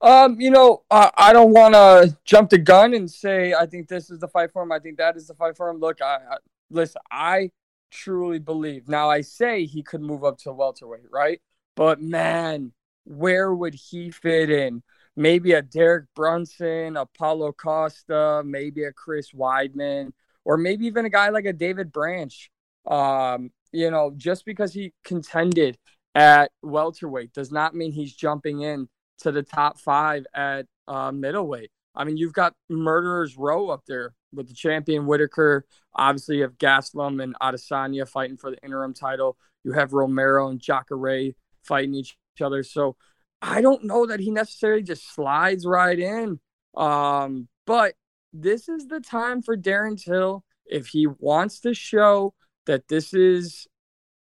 Um, you know, uh, I don't want to jump the gun and say I think this is the fight for him. I think that is the fight for him. Look, I, I listen. I truly believe. Now, I say he could move up to welterweight, right? But man, where would he fit in? Maybe a Derek Brunson, a Paulo Costa, maybe a Chris Weidman, or maybe even a guy like a David Branch. Um, you know, just because he contended at welterweight does not mean he's jumping in to the top five at uh, middleweight. I mean, you've got murderers row up there with the champion Whittaker. Obviously, you have Gastelum and Adesanya fighting for the interim title. You have Romero and Jacare fighting each other. So I don't know that he necessarily just slides right in. Um, but this is the time for Darren Till if he wants to show that this is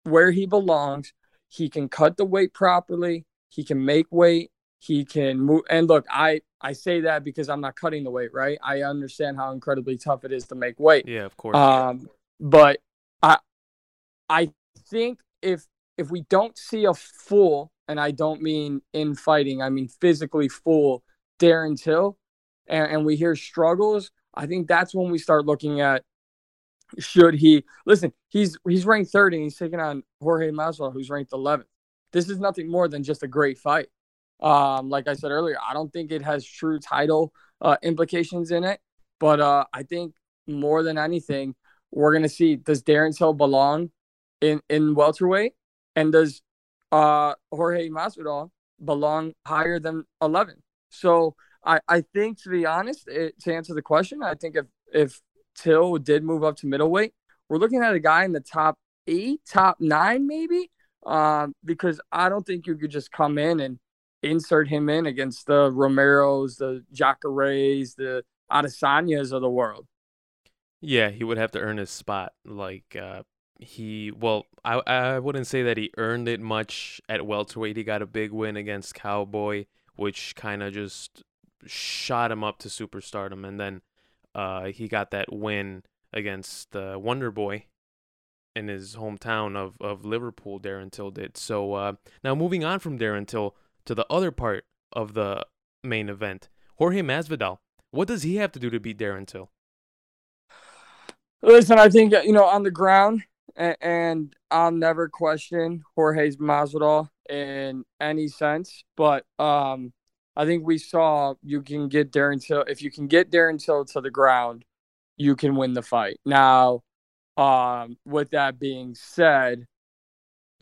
where he belongs. He can cut the weight properly. He can make weight. He can move. And look, I I say that because I'm not cutting the weight, right? I understand how incredibly tough it is to make weight. Yeah, of course. Um, but I I think if if we don't see a full, and I don't mean in fighting, I mean physically full Darren Till, and, and we hear struggles, I think that's when we start looking at should he listen? He's he's ranked third and he's taking on Jorge Masvidal, who's ranked 11th. This is nothing more than just a great fight. Um, like I said earlier, I don't think it has true title uh, implications in it, but uh, I think more than anything, we're gonna see does Darren Till belong in in welterweight, and does uh, Jorge Masvidal belong higher than 11? So I I think to be honest, it, to answer the question, I think if if Till did move up to middleweight, we're looking at a guy in the top eight, top nine, maybe. Um, because I don't think you could just come in and insert him in against the Romeros, the Jacares, the Adesanyas of the world. Yeah, he would have to earn his spot. Like uh, he, well, I I wouldn't say that he earned it much at welterweight. He got a big win against Cowboy, which kind of just shot him up to superstardom, and then uh, he got that win against uh, Wonder Boy in his hometown of, of Liverpool, Darren Till did. So uh, now moving on from Darren Till to the other part of the main event, Jorge Masvidal. What does he have to do to beat Darren Till? Listen, I think you know on the ground, and, I'll never question Jorge Masvidal in any sense. But um, I think we saw you can get Darren Till if you can get Darren Till to the ground, you can win the fight. Now, um, with that being said,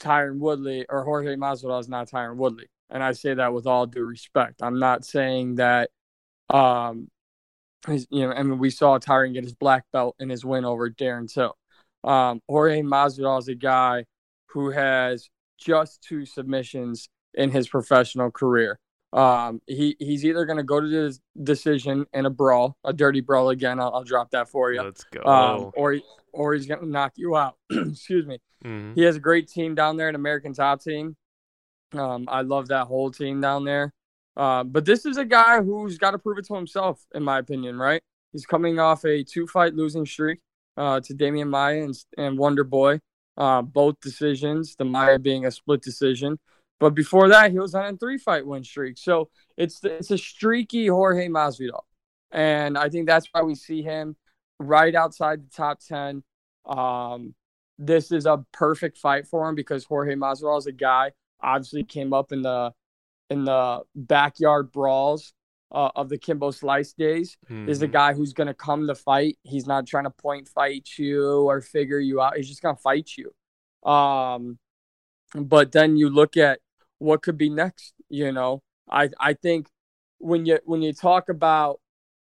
Tyron Woodley or Jorge Masvidal is not Tyron Woodley, and I say that with all due respect. I'm not saying that um, you know, I mean, we saw Tyron get his black belt in his win over Darren Till. Um, Jorge Masvidal is a guy who has just two submissions in his professional career. Um, he he's either going to go to the decision in a brawl, a dirty brawl again. I'll, I'll drop that for you. Let's go. Um, or or he's going to knock you out. Excuse me. Mhm. He has a great team down there, an American Top Team. Um, I love that whole team down there. Uh, but this is a guy who's got to prove it to himself, in my opinion. Right? He's coming off a two-fight losing streak uh, to Demian Maia and, and Wonder Boy, uh, both decisions. The Maia being a split decision, but before that, he was on a three-fight win streak. So it's it's a streaky Jorge Masvidal, and I think that's why we see him right outside the top ten. Um, this is a perfect fight for him because Jorge Masvidal is a guy obviously came up in the in the backyard brawls uh, of the Kimbo Slice days. Is the Mhm. guy who's gonna come to fight. He's not trying to point fight you or figure you out. He's just gonna fight you. Um, but then you look at what could be next. You know, I I think when you when you talk about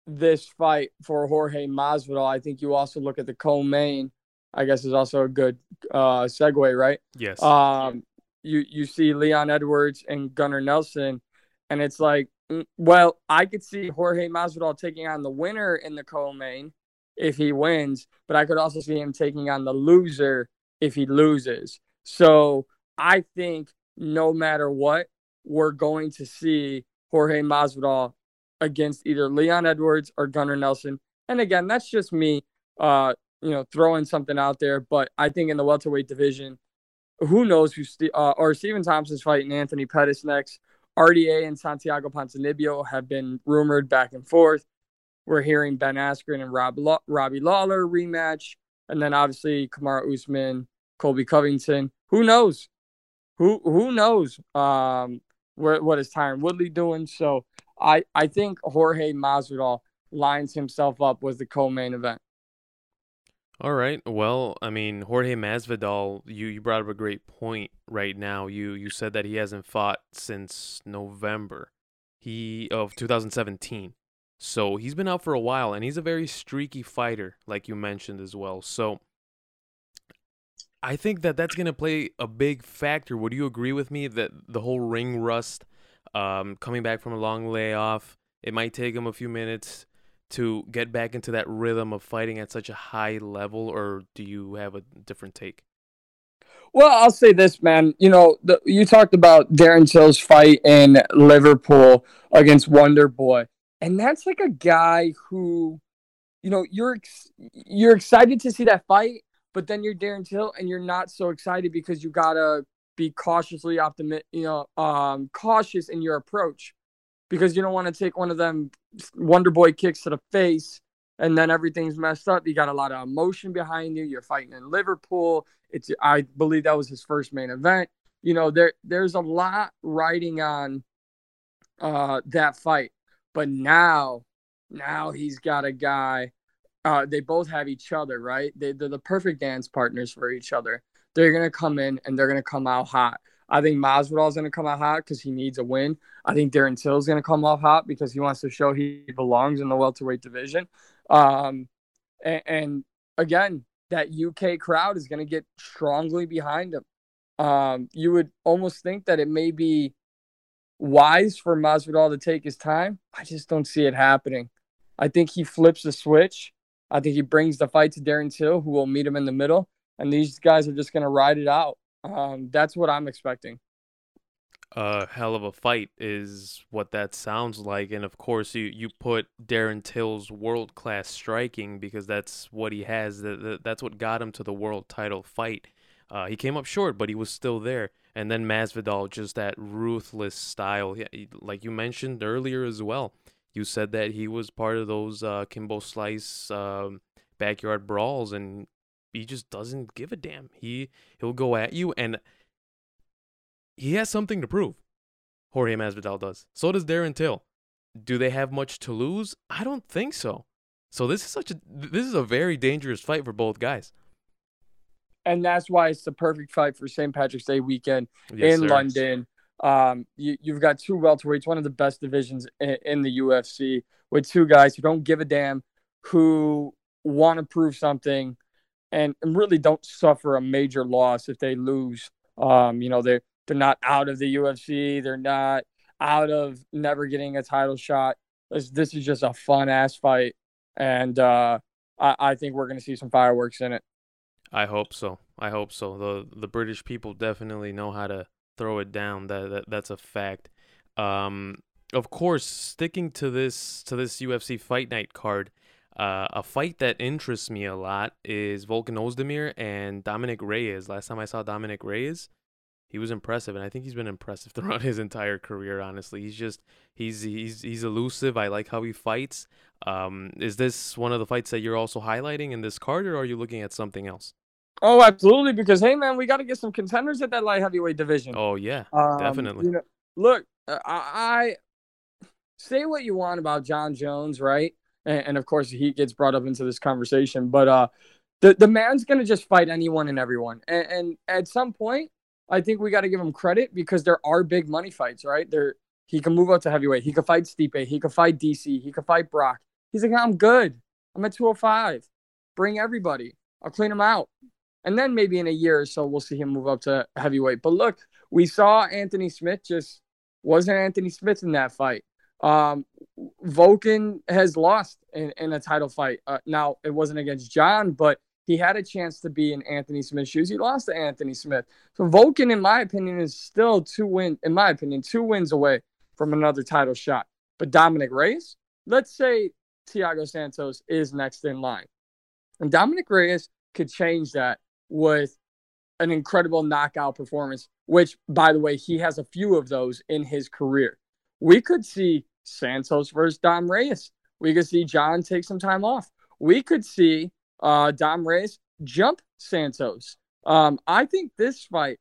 this fight for Jorge Masvidal, I think you also look at the co-main. I guess is also a good uh, segue, right? Yes. Um, you you see Leon Edwards and Gunnar Nelson, and it's like, well, I could see Jorge Masvidal taking on the winner in the co-main if he wins, but I could also see him taking on the loser if he loses. So I think no matter what, we're going to see Jorge Masvidal against either Leon Edwards or Gunnar Nelson. And again, that's just me, uh, you know, throwing something out there. But I think in the welterweight division, who knows who Ste uh, or Stephen Thompson's fighting Anthony Pettis next. RDA and Santiago Ponzinibbio have been rumored back and forth. We're hearing Ben Askren and Rob Law- Robbie Lawler rematch, and then obviously Kamaru Usman, Colby Covington. Who knows? Who who knows? Um, where, what is Tyron Woodley doing? So I I think Jorge Masvidal lines himself up with the co-main event. All right. Well, I mean, Jorge Masvidal, you, you brought up a great point right now. You you said that he hasn't fought since November. He of 2017. So, he's been out for a while and he's a very streaky fighter like you mentioned as well. So, I think that that's going to play a big factor. Would you agree with me that the whole ring rust um coming back from a long layoff, it might take him a few minutes to get back into that rhythm of fighting at such a high level, or do you have a different take? Well, I'll say this, man. You know, the, you talked about Darren Till's fight in Liverpool against Wonder Boy, and that's like a guy who, you know, you're ex- you're excited to see that fight, but then you're Darren Till, and you're not so excited because you gotta be cautiously optimistic, you know, um, cautious in your approach because you don't want to take one of them Wonder Boy kicks to the face and then everything's messed up. You got a lot of emotion behind you. You're fighting in Liverpool. It's I believe that was his first main event. You know, there there's a lot riding on uh that fight. But now now he's got a guy uh they both have each other, right? They they're the perfect dance partners for each other. They're gonna come in and they're gonna come out hot. I think Masvidal's gonna come out hot because he needs a win. I think Darren Till's gonna come off hot because he wants to show he belongs in the welterweight division. Um, and, and again, that UK crowd is gonna get strongly behind him. Um, you would almost think that it may be wise for Masvidal to take his time. I just don't see it happening. I think he flips the switch. I think he brings the fight to Darren Till, who will meet him in the middle, and these guys are just gonna ride it out. Um, that's what I'm expecting. A hell of a fight is what that sounds like, and of course you you put Darren Till's world class striking because that's what he has. That that- that's what got him to the world title fight. Uh, he came up short, but he was still there. And then Masvidal, just that ruthless style, like you mentioned earlier as well. You said that he was part of those uh, Kimbo Slice um, backyard brawls, and he just doesn't give a damn. He he'll go at you, and he has something to prove. Jorge Masvidal does. So does Darren Till. Do they have much to lose? I don't think so. So this is such a this is a very dangerous fight for both guys. And that's why it's the perfect fight for St. Patrick's Day weekend yes, in sir. London. Um, you, have got two welterweights, one of the best divisions in, in the UFC, with two guys who don't give a damn, who want to prove something, and, and really don't suffer a major loss if they lose. Um, you know, they're they're not out of the UFC, they're not out of never getting a title shot. This, this is just a fun ass fight, and uh, I, I think we're going to see some fireworks in it. I hope so. I hope so. the The British people definitely know how to throw it down. That, that that's a fact. Um, of course, sticking to this to this UFC Fight Night card, uh, a fight that interests me a lot is Volkan Ozdemir and Dominic Reyes. Last time I saw Dominic Reyes, he was impressive, and I think he's been impressive throughout his entire career. Honestly, he's just he's he's he's elusive. I like how he fights. Um, is this one of the fights that you're also highlighting in this card, or are you looking at something else? Oh, absolutely. Because hey, man, we got to get some contenders at that light heavyweight division. Oh yeah, um, definitely. You know, look, uh, I, I say what you want about Jon Jones, right? And, and, of course, he gets brought up into this conversation, but uh, the the man's gonna just fight anyone and everyone, and, and at some point I think we got to give him credit because there are big money fights, right? There, he can move up to heavyweight. He could fight Stipe. He could fight DC. He could fight Brock. He's like, I'm good. I'm at 205. Bring everybody. I'll clean him out. And then maybe in a year or so, we'll see him move up to heavyweight. But look, we saw Anthony Smith just wasn't Anthony Smith in that fight. Um, Volkan has lost in, in a title fight. Uh, now, it wasn't against Jon, but he had a chance to be in Anthony Smith's shoes. He lost to Anthony Smith. So Volkan, in my opinion, is still two win, in my opinion, two wins away from another title shot. But Dominic Reyes, let's say Thiago Santos is next in line. And Dominic Reyes could change that with an incredible knockout performance, which, by the way, he has a few of those in his career. We could see Santos versus Dom Reyes. We could see Jon take some time off. We could see uh, Dom Reyes jump Santos. Um, I think this fight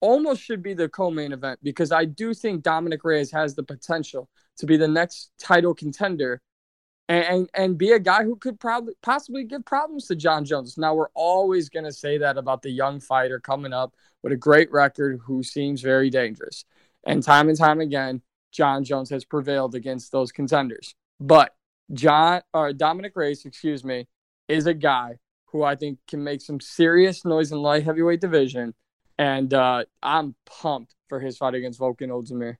almost should be the co-main event because I do think Dominic Reyes has the potential to be the next title contender and, and, and be a guy who could probably possibly give problems to Jon Jones. Now we're always going to say that about the young fighter coming up with a great record who seems very dangerous. And time and time again, Jon Jones has prevailed against those contenders. But Jon or Dominic Reyes, excuse me, is a guy who I think can make some serious noise in light heavyweight division. And uh, I'm pumped for his fight against Volkan Ozdemir.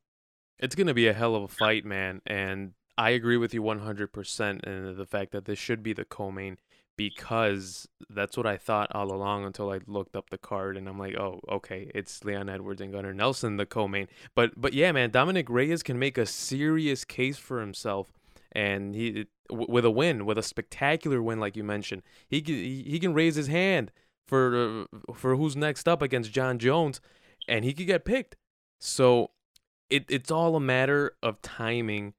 It's going to be a hell of a fight, man. And I agree with you 100% in the fact that this should be the co-main because that's what I thought all along until I looked up the card and I'm like, oh, okay, it's Leon Edwards and Gunnar Nelson, the co-main. But but yeah, man, Dominic Reyes can make a serious case for himself and he with a win, with a spectacular win, like you mentioned, he he can raise his hand for uh, for who's next up against Jon Jones, and he could get picked. So it it's all a matter of timing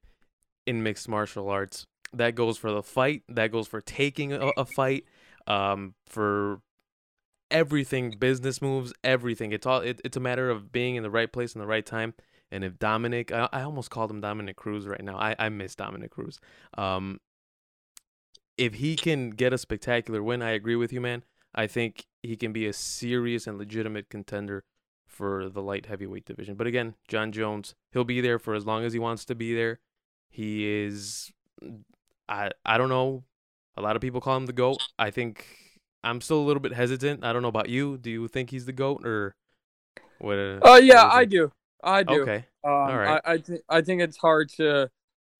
in mixed martial arts. That goes for the fight. That goes for taking a, a fight. Um, for everything, business moves, everything. It's all. It, it's a matter of being in the right place in the right time. And if Dominic, I, I almost called him Dominic Cruz right now. I, I miss Dominic Cruz. Um, if he can get a spectacular win, I agree with you, man. I think he can be a serious and legitimate contender for the light heavyweight division. But again, Jon Jones, he'll be there for as long as he wants to be there. He is, I I don't know. A lot of people call him the goat. I think I'm still a little bit hesitant. I don't know about you. Do you think he's the goat or what? Uh, oh uh, yeah, I do. I do. Okay. Um, All right. I I, th- I think it's hard to,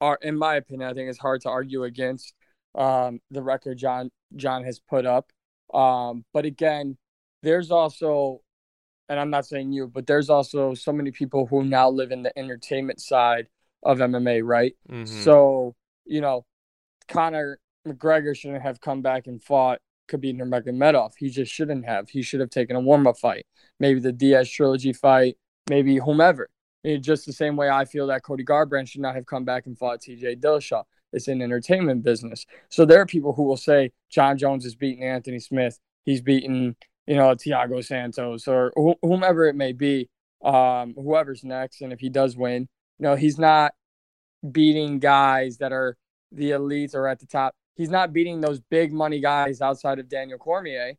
uh, in my opinion, I think it's hard to argue against um, the record John Jon has put up. Um, but again, there's also, and I'm not saying you, but there's also so many people who now live in the entertainment side of MMA, right? Mm-hmm. So you know, Conor McGregor shouldn't have come back and fought Khabib Nurmagomedov. He just shouldn't have. He should have taken a warm up fight, maybe the Diaz trilogy fight maybe whomever. just the same way I feel that Cody Garbrandt should not have come back and fought TJ Dillashaw. it's an entertainment business. So there are people who will say Jon Jones is beating Anthony Smith. He's beating, you know, Thiago Santos or wh- whomever it may be, um, whoever's next. And if he does win, you know, he's not beating guys that are the elites are at the top. He's not beating those big money guys outside of Daniel Cormier,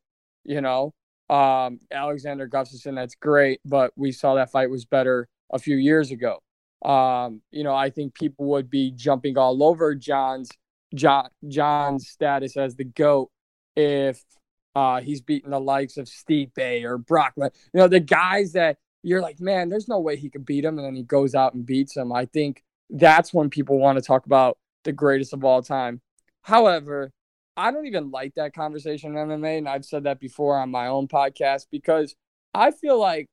you know. Um, Alexander Gustafsson, that's great, but we saw that fight was better a few years ago. Um, you know, I think people would be jumping all over Jon's Jon Jon's status as the GOAT if uh, he's beating the likes of Stipe or Brockman. You know, the guys that you're like, man, there's no way he could beat him, and then he goes out and beats him. I think that's when people want to talk about the greatest of all time. However, I don't even like that conversation in MMA, and I've said that before on my own podcast because I feel like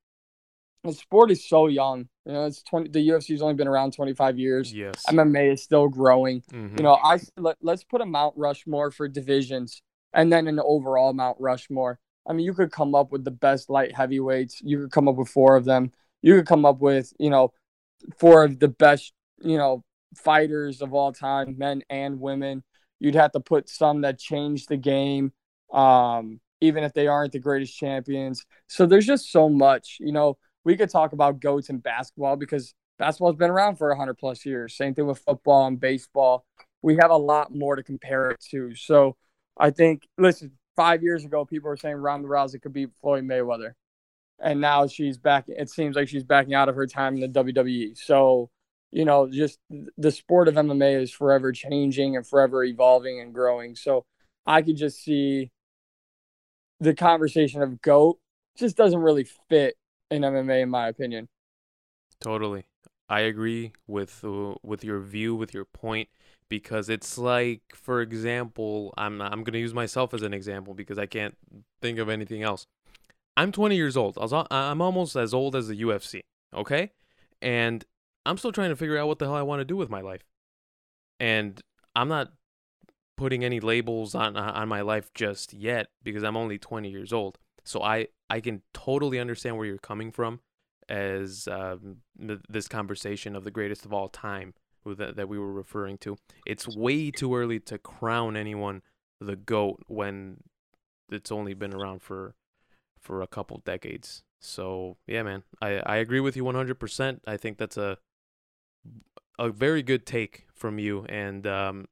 the sport is so young. You know, it's twenty. The UFC's only been around twenty five years. Yes. MMA is still growing. Mhm. You know, I let, let's put a Mount Rushmore for divisions, and then an overall Mount Rushmore. I mean, you could come up with the best light heavyweights. You could come up with four of them. You could come up with, you know, four of the best, you know, fighters of all time, men and women. You'd have to put some that changed the game, um, even if they aren't the greatest champions. So there's just so much. You know, we could talk about goats in basketball because basketball's been around for 100 plus years. Same thing with football and baseball. We have a lot more to compare it to. So I think, listen, five years ago, people were saying Ronda Rousey could beat Floyd Mayweather. And now she's back. It seems like she's backing out of her time in the WWE. So, you know, just the sport of MMA is forever changing and forever evolving and growing. So I could just see the conversation of GOAT just doesn't really fit in MMA, in my opinion. Totally. I agree with uh, with your view, with your point, because it's like, for example, I'm I'm gonna use myself as an example because I can't think of anything else. I'm 20 years old. I'm almost as old as the UFC. Okay, and I'm still trying to figure out what the hell I want to do with my life, and I'm not putting any labels on on my life just yet because I'm only 20 years old. So I I can totally understand where you're coming from as um, th- this conversation of the greatest of all time that, that we were referring to. It's way too early to crown anyone the goat when it's only been around for for a couple decades. So yeah, man, I I agree with you 100%. I think that's a a very good take from you, and um,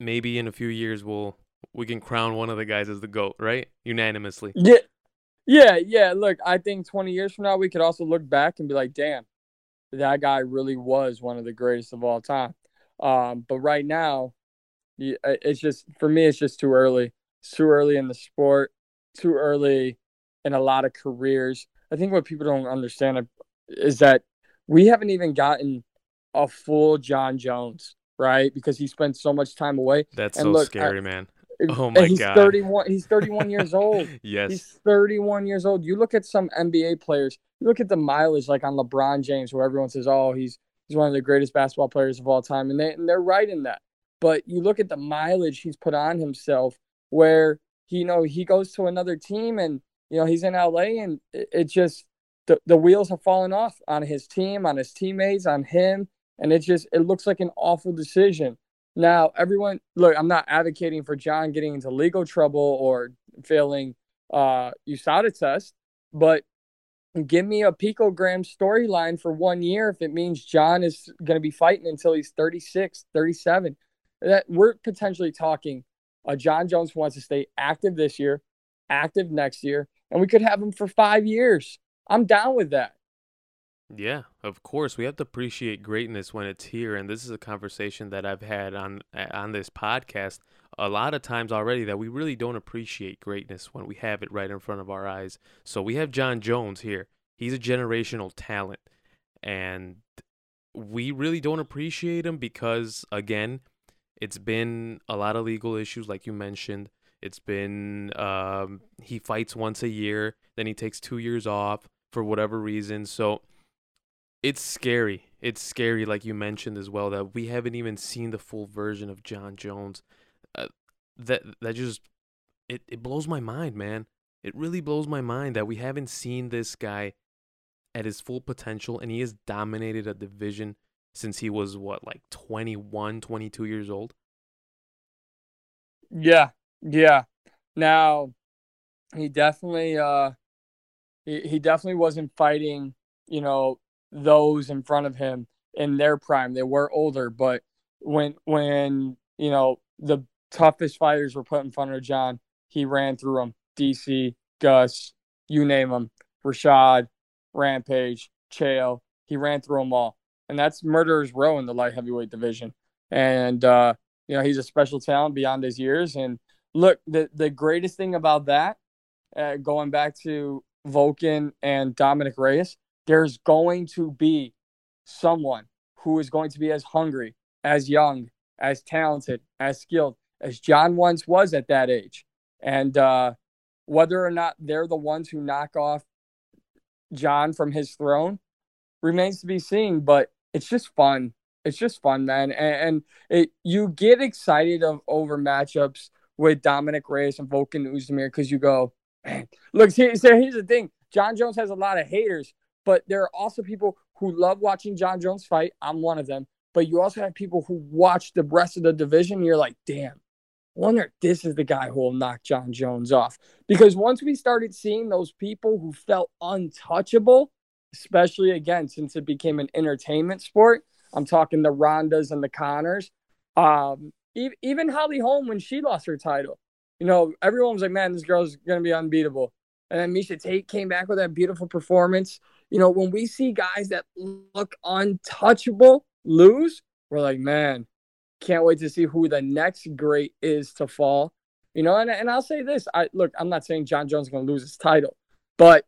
maybe in a few years we'll we can crown one of the guys as the goat, right? Unanimously. Yeah. Yeah, yeah. Look, I think 20 years from now, we could also look back and be like, damn, that guy really was one of the greatest of all time. Um, but right now, uh, it's just, for me, it's just too early. It's too early in the sport, too early in a lot of careers. I think what people don't understand is that we haven't even gotten a full Jon Jones, right? Because he spent so much time away. That's And so look, I- scary, man. Oh my he's God. 31. He's 31 years old. yes. He's 31 years old. You look at some NBA players. You look at the mileage, like on LeBron James, where everyone says, "Oh, he's he's one of the greatest basketball players of all time," and they and they're right in that. But you look at the mileage he's put on himself, where he, you know he goes to another team, and you know he's in LA, and it, it just the the wheels have fallen off on his team, on his teammates, on him, and it just it looks like an awful decision. Now, everyone, look, I'm not advocating for Jon getting into legal trouble or failing uh USADA test, but give me a picogram storyline for one year if it means Jon is going to be fighting until he's 36, 37. That we're potentially talking uh, Jon Jones wants to stay active this year, active next year, and we could have him for 5 years. I'm down with that. Yeah, of course. We have to appreciate greatness when it's here, and this is a conversation that I've had on on this podcast a lot of times already that we really don't appreciate greatness when we have it right in front of our eyes. So we have Jon Jones here. He's a generational talent, and we really don't appreciate him because again, it's been a lot of legal issues like you mentioned. It's been um, he fights once a year, then he takes two years off for whatever reason. So it's scary. It's scary, like you mentioned as well, that we haven't even seen the full version of Jon Jones. Uh, that that just it, it blows my mind, man. It really blows my mind that we haven't seen this guy at his full potential, and he has dominated a division since he was what like 21, 22 years old. Yeah, yeah. Now, he definitely uh he, he definitely wasn't fighting, you know, those in front of him in their prime. They were older, but when when, you know, the toughest fighters were put in front of Jon, he ran through them. DC, Gus, you name them. Rashad, Rampage, Chael. He ran through them all. And that's murderer's row in the light heavyweight division. And uh, you know, he's a special talent beyond his years. And look, the the greatest thing about that, uh, going back to Volkan and Dominick Reyes, there's going to be someone who is going to be as hungry, as young, as talented, as skilled as Jon once was at that age. And uh, whether or not they're the ones who knock off Jon from his throne remains to be seen. But it's just fun. It's just fun, man. And, and it, you get excited of over matchups with Dominick Reyes and Volkan Oezdemir because you go, man, look, here, so here's the thing. Jon Jones has a lot of haters, but there are also people who love watching Jon Jones fight. I'm one of them. But you also have people who watch the rest of the division. you're like, damn, wonder if this is the guy who will knock Jon Jones off. Because once we started seeing those people who felt untouchable, especially again, since it became an entertainment sport, I'm talking the Rondas and the Connors. Um, even Holly Holm when she lost her title, you know, everyone was like, "Man, this girl's gonna be unbeatable." And then Miesha Tate came back with that beautiful performance. You know, when we see guys that look untouchable lose, we're like, "Man, can't wait to see who the next great is to fall." You know, and, and I'll say this: I look, I'm not saying Jon Jones is gonna lose his title, but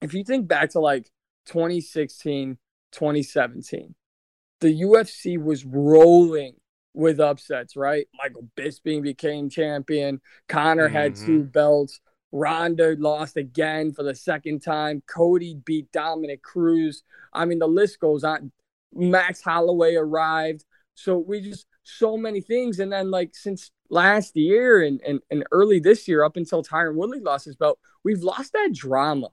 if you think back to like 2016, 2017, the UFC was rolling with upsets, right? Michael Bisping became champion. Conor mm-hmm. had two belts. Ronda lost again for the second time. Cody beat Dominick Cruz. I mean, the list goes on. Max Holloway arrived. So we just so many things. And then like since last year and, and, and early this year, up until Tyron Woodley lost his belt, we've lost that drama.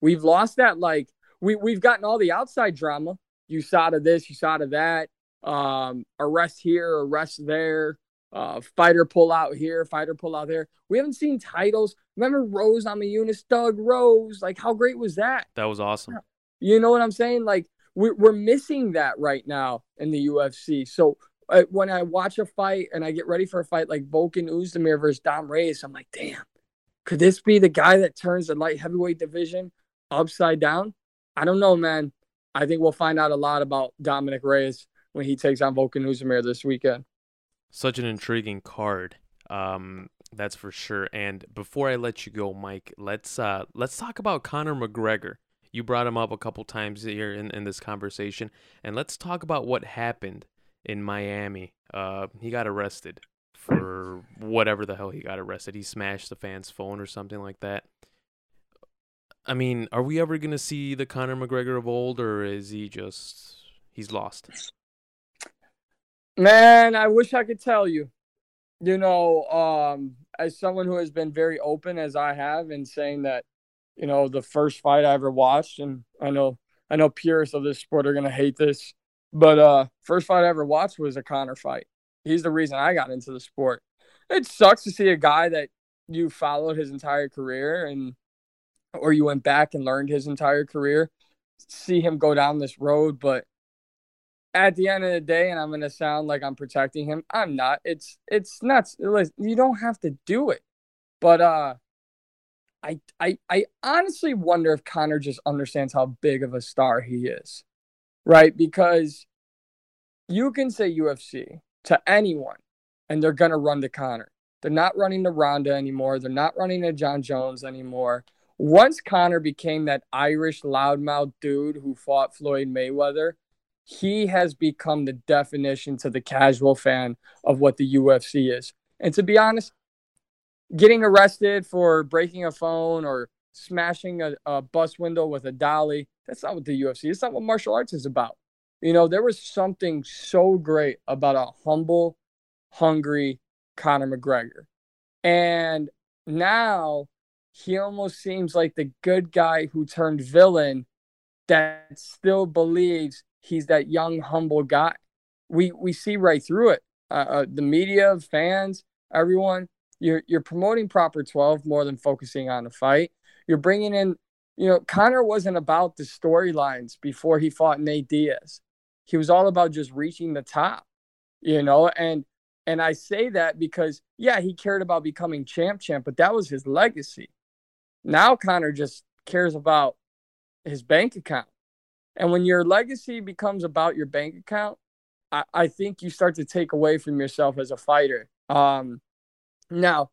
We've lost that like we, we've gotten all the outside drama USADA this, USADA that, um, arrest here, arrest there, uh, fighter pull out here, fighter pull out there. We haven't seen titles. Remember Rose Namajunas, Thug Rose? Like, how great was that? That was awesome. You know what I'm saying? Like, we're, we're missing that right now in the UFC. So uh, when I watch a fight and I get ready for a fight like Volkan Oezdemir versus Dom Reyes, I'm like, damn, could this be the guy that turns the light heavyweight division upside down? I don't know, man. I think we'll find out a lot about Dominick Reyes when he takes on Volkan Oezdemir this weekend. Such an intriguing card. Um, that's for sure. And before I let you go, Mike, let's uh, let's talk about Conor McGregor. You brought him up a couple times here in, in this conversation, and let's talk about what happened in Miami. Uh, he got arrested for whatever the hell he got arrested. He smashed the fan's phone or something like that. I mean, are we ever gonna see the Conor McGregor of old, or is he just he's lost? Man, I wish I could tell you. You know, um, as someone who has been very open as I have in saying that, you know, the first fight I ever watched, and I know I know purists of this sport are gonna hate this, but uh, first fight I ever watched was a Conor fight. He's the reason I got into the sport. It sucks to see a guy that you followed his entire career and or you went back and learned his entire career, see him go down this road. But at the end of the day, and I'm going to sound like I'm protecting him, I'm not. It's it's nuts. You don't have to do it. But uh, I I I honestly wonder if Conor just understands how big of a star he is, right? Because you can say UFC to anyone, and they're gonna run to Conor. They're not running to Ronda anymore. They're not running to Jon Jones anymore once Conor became that Irish loudmouth dude who fought Floyd Mayweather, he has become the definition to the casual fan of what the UFC is. And to be honest, getting arrested for breaking a phone or smashing a, a bus window with a dolly, that's not what the UFC is. not what martial arts is about. You know, there was something so great about a humble, hungry Conor McGregor. And now he almost seems like the good guy who turned villain that still believes he's that young, humble guy. We we see right through it. Uh, uh, the media, fans, everyone. You're you're promoting proper 12 more than focusing on the fight. You're bringing in, you know, Conor wasn't about the storylines before he fought Nate Diaz. He was all about just reaching the top, you know, and and I say that because yeah, he cared about becoming champ champ, but that was his legacy. Now Conor just cares about his bank account. And when your legacy becomes about your bank account, I, I think you start to take away from yourself as a fighter. Um, now,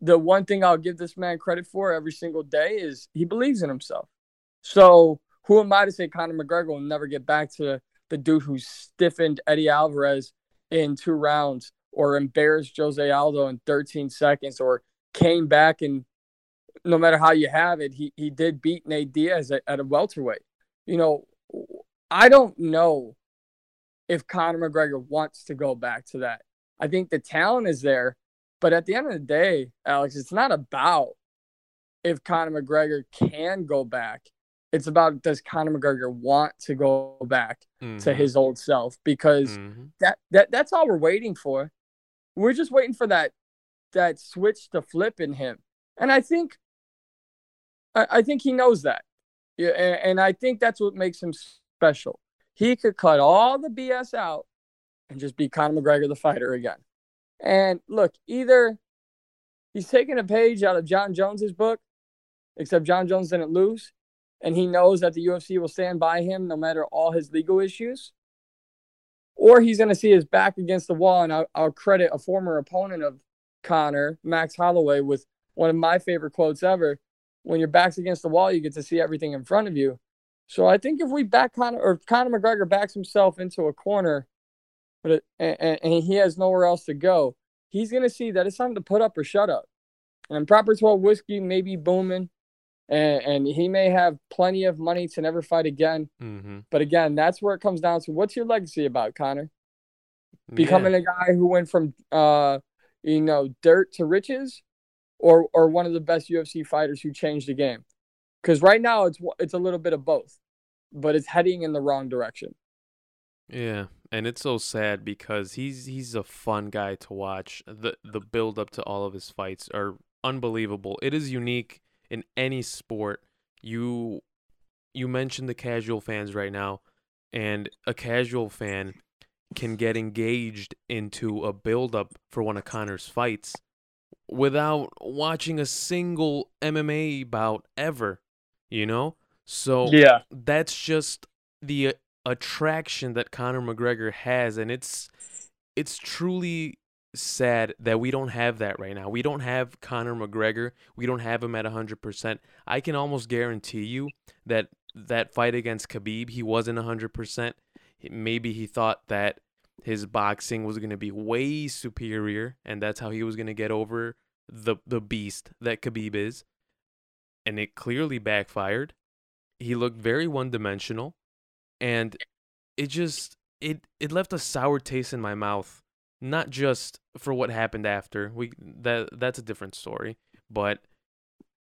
the one thing I'll give this man credit for every single day is he believes in himself. So who am I to say Conor McGregor will never get back to the dude who stiffened Eddie Alvarez in two rounds or embarrassed Jose Aldo in 13 seconds or came back and no matter how you have it, he, he did beat Nate Diaz at, at a welterweight. You know, I don't know if Conor McGregor wants to go back to that. I think the talent is there, but at the end of the day, Alex, it's not about if Conor McGregor can go back. It's about does Conor McGregor want to go back mm-hmm. to his old self because mm-hmm. that, that that's all we're waiting for. We're just waiting for that that switch to flip in him. And I think I, I think he knows that. Yeah, and, and I think that's what makes him special. He could cut all the BS out and just be Conor McGregor the fighter again. And look, either he's taking a page out of Jon Jones's book, except Jon Jones didn't lose, and he knows that the UFC will stand by him no matter all his legal issues, or he's going to see his back against the wall. And I'll, I'll credit a former opponent of Conor, Max Holloway, with one of my favorite quotes ever. When your back's against the wall, you get to see everything in front of you. So I think if we back Conor or Conor McGregor backs himself into a corner but it, and, and he has nowhere else to go, he's going to see that it's time to put up or shut up. And proper 12 whiskey may be booming, and, and he may have plenty of money to never fight again. Mm-hmm. But again, that's where it comes down to what's your legacy about, Conor? Becoming yeah. a guy who went from, uh, you know, dirt to riches, or or one of the best UFC fighters who changed the game. Because right now it's it's a little bit of both, but it's heading in the wrong direction. Yeah, and it's so sad because he's he's a fun guy to watch. The the build up to all of his fights are unbelievable. It is unique in any sport. You you mentioned the casual fans right now, and a casual fan can get engaged into a build up for one of Conor's fights without watching a single MMA bout ever, you know? So yeah, that's just the uh, attraction that Conor McGregor has and it's it's truly sad that we don't have that right now. We don't have Conor McGregor. We don't have him at 100%. I can almost guarantee you that that fight against Khabib, he wasn't 100%. Maybe he thought that his boxing was going to be way superior and that's how he was going to get over the the beast that Khabib is. And it clearly backfired. He looked very one-dimensional. And it just it it left a sour taste in my mouth not just for what happened after. We that that's a different story. But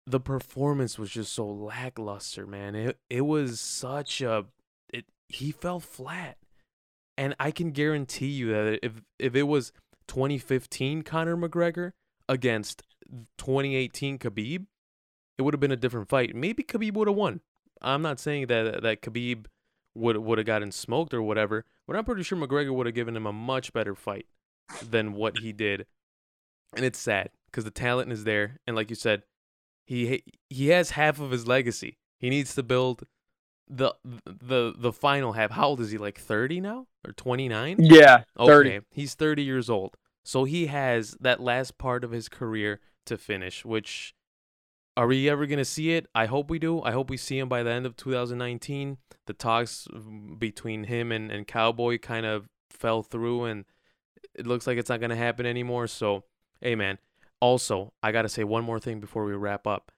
the performance was just so lackluster man. It it was such a it he fell flat and i can guarantee you that if if it was 2015 Conor McGregor against 2018 Khabib it would have been a different fight maybe Khabib would have won i'm not saying that that Khabib would would have gotten smoked or whatever. But I'm pretty sure McGregor would have given him a much better fight than what he did. And it's sad because the talent is there, and like you said, he he has half of his legacy. He needs to build the the the final half. How old is he? Like 30 now or 29? Yeah, 30. Okay, he's 30 years old. So he has that last part of his career to finish, which are we ever going to see it? I hope we do. I hope we see him by the end of 2019. The talks between him and, and Cowboy kind of fell through, and it looks like it's not going to happen anymore. So, hey, man. Also, I got to say one more thing before we wrap up.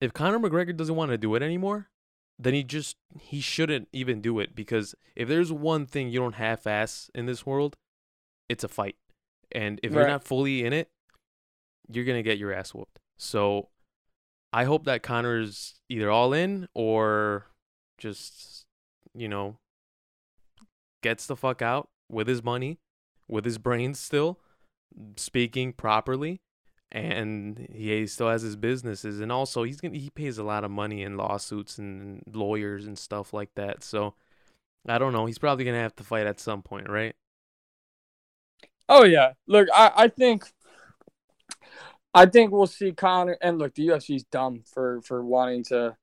If Conor McGregor doesn't want to do it anymore, then he just he shouldn't even do it because if there's one thing you don't half-ass in this world, it's a fight. And if right. you're not fully in it, you're gonna get your ass whooped. So I hope that Conor's either all in or just, you know, gets the fuck out with his money, with his brains still, speaking properly, and he still has his businesses, and also he's gonna he pays a lot of money in lawsuits and lawyers and stuff like that. So I don't know. He's probably gonna have to fight at some point, right? Oh yeah. Look, I, I think I think we'll see Conor and look, the UFC's dumb for for wanting to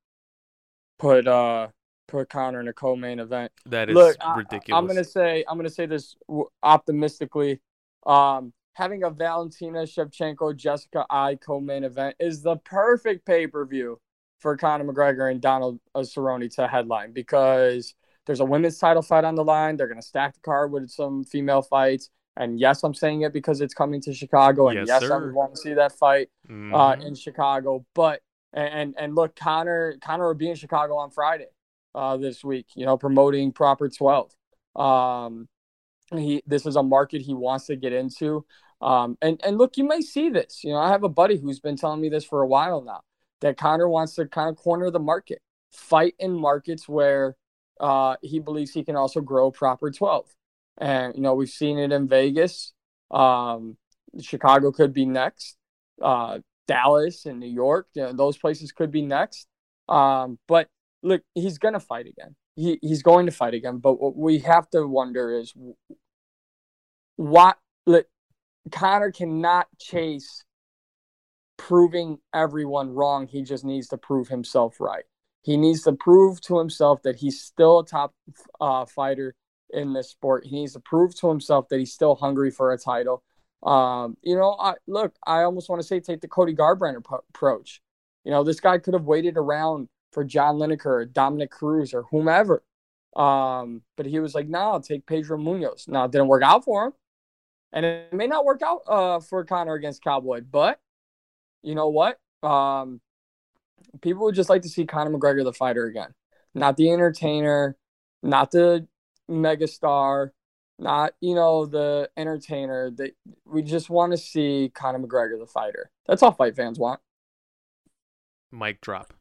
put uh put Conor in a co-main event. That is Look, ridiculous. I, am gonna say I'm gonna say this optimistically. Um, having a Valentina Shevchenko Jessica Eye co-main event is the perfect pay-per-view for Conor McGregor and Donald Cerrone to headline because there's a women's title fight on the line. They're gonna stack the card with some female fights. And yes, I'm saying it because it's coming to Chicago, and yes, yes I would want to see that fight mm-hmm. uh, in Chicago. But and and look, Conor Conor will be in Chicago on Friday uh, this week. You know, promoting Proper Twelve. Um, he this is a market he wants to get into. Um, and and look, you may see this. You know, I have a buddy who's been telling me this for a while now that Conor wants to kind of corner the market, fight in markets where uh, he believes he can also grow Proper Twelve. And you know, we've seen it in Vegas. Um, Chicago could be next. Uh, Dallas and New York, you know, those places could be next. Um, but look, he's going to fight again. He, he's going to fight again. But what we have to wonder is what Conor cannot chase proving everyone wrong. He just needs to prove himself right. He needs to prove to himself that he's still a top uh, fighter in this sport. He needs to prove to himself that he's still hungry for a title. Um, you know, I, look, I almost want to say take the Cody Garbrandt approach. You know, this guy could have waited around for John Lineker, or Dominick Cruz, or whomever. Um, but he was like, "No, I'll take Pedro Munhoz. Now it didn't work out for him, and it may not work out uh, for Conor against Cowboy. But you know what? Um, people would just like to see Conor McGregor the fighter again, not the entertainer, not the megastar, not you know the entertainer. That we just want to see Conor McGregor the fighter. That's all fight fans want. Mic drop.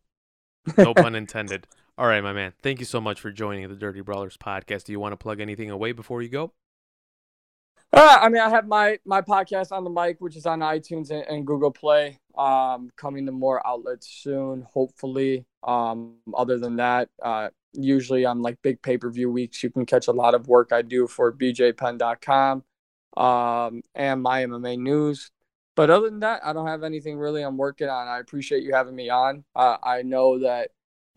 No pun intended. All right, my man. Thank you so much for joining the Dirty Brawlers podcast. Do you want to plug anything away before you go? Uh, I mean, I have my my podcast on the mic, which is on iTunes and, and Google Play. Um, coming to more outlets soon, hopefully. Um, other than that, uh, usually on like big pay per view weeks, you can catch a lot of work I do for BJPenn.com um, and my MMA news. But other than that, I don't have anything really I'm working on. I appreciate you having me on. Uh, I know that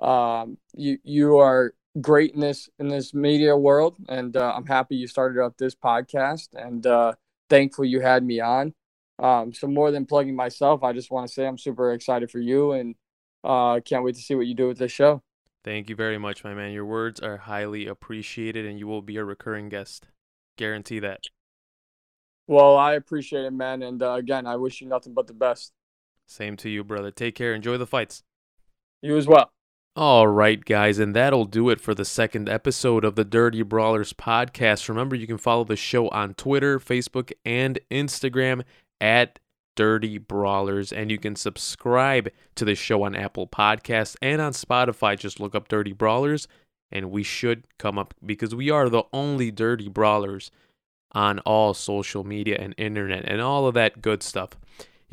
um, you you are great in this in this media world, and uh, I'm happy you started up this podcast. And uh, thankful you had me on. Um, so more than plugging myself, I just want to say I'm super excited for you, and uh, can't wait to see what you do with this show. Thank you very much, my man. Your words are highly appreciated, and you will be a recurring guest. Guarantee that. Well, I appreciate it, man. And uh, again, I wish you nothing but the best. Same to you, brother. Take care. Enjoy the fights. You as well. All right, guys, and that'll do it for the second episode of the Dirty Brawlers podcast. Remember, you can follow the show on Twitter, Facebook, and Instagram at Dirty Brawlers, and you can subscribe to the show on Apple Podcasts and on Spotify. Just look up Dirty Brawlers, and we should come up because we are the only Dirty Brawlers on all social media and internet and all of that good stuff.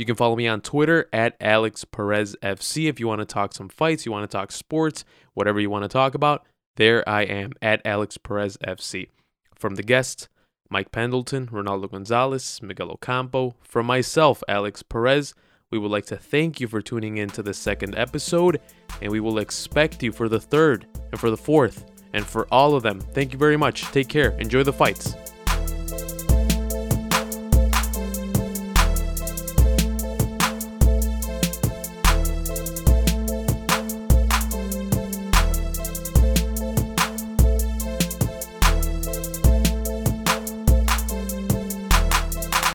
You can follow me on Twitter at Alex Perez FC if you want to talk some fights, you want to talk sports, whatever you want to talk about. There I am at Alex Perez FC. From the guests, Mike Pendleton, Ronaldo Gonzalez, Miguel Ocampo, from myself, Alex Perez, we would like to thank you for tuning in to the second episode, and we will expect you for the third and for the fourth and for all of them. Thank you very much. Take care. Enjoy the fights.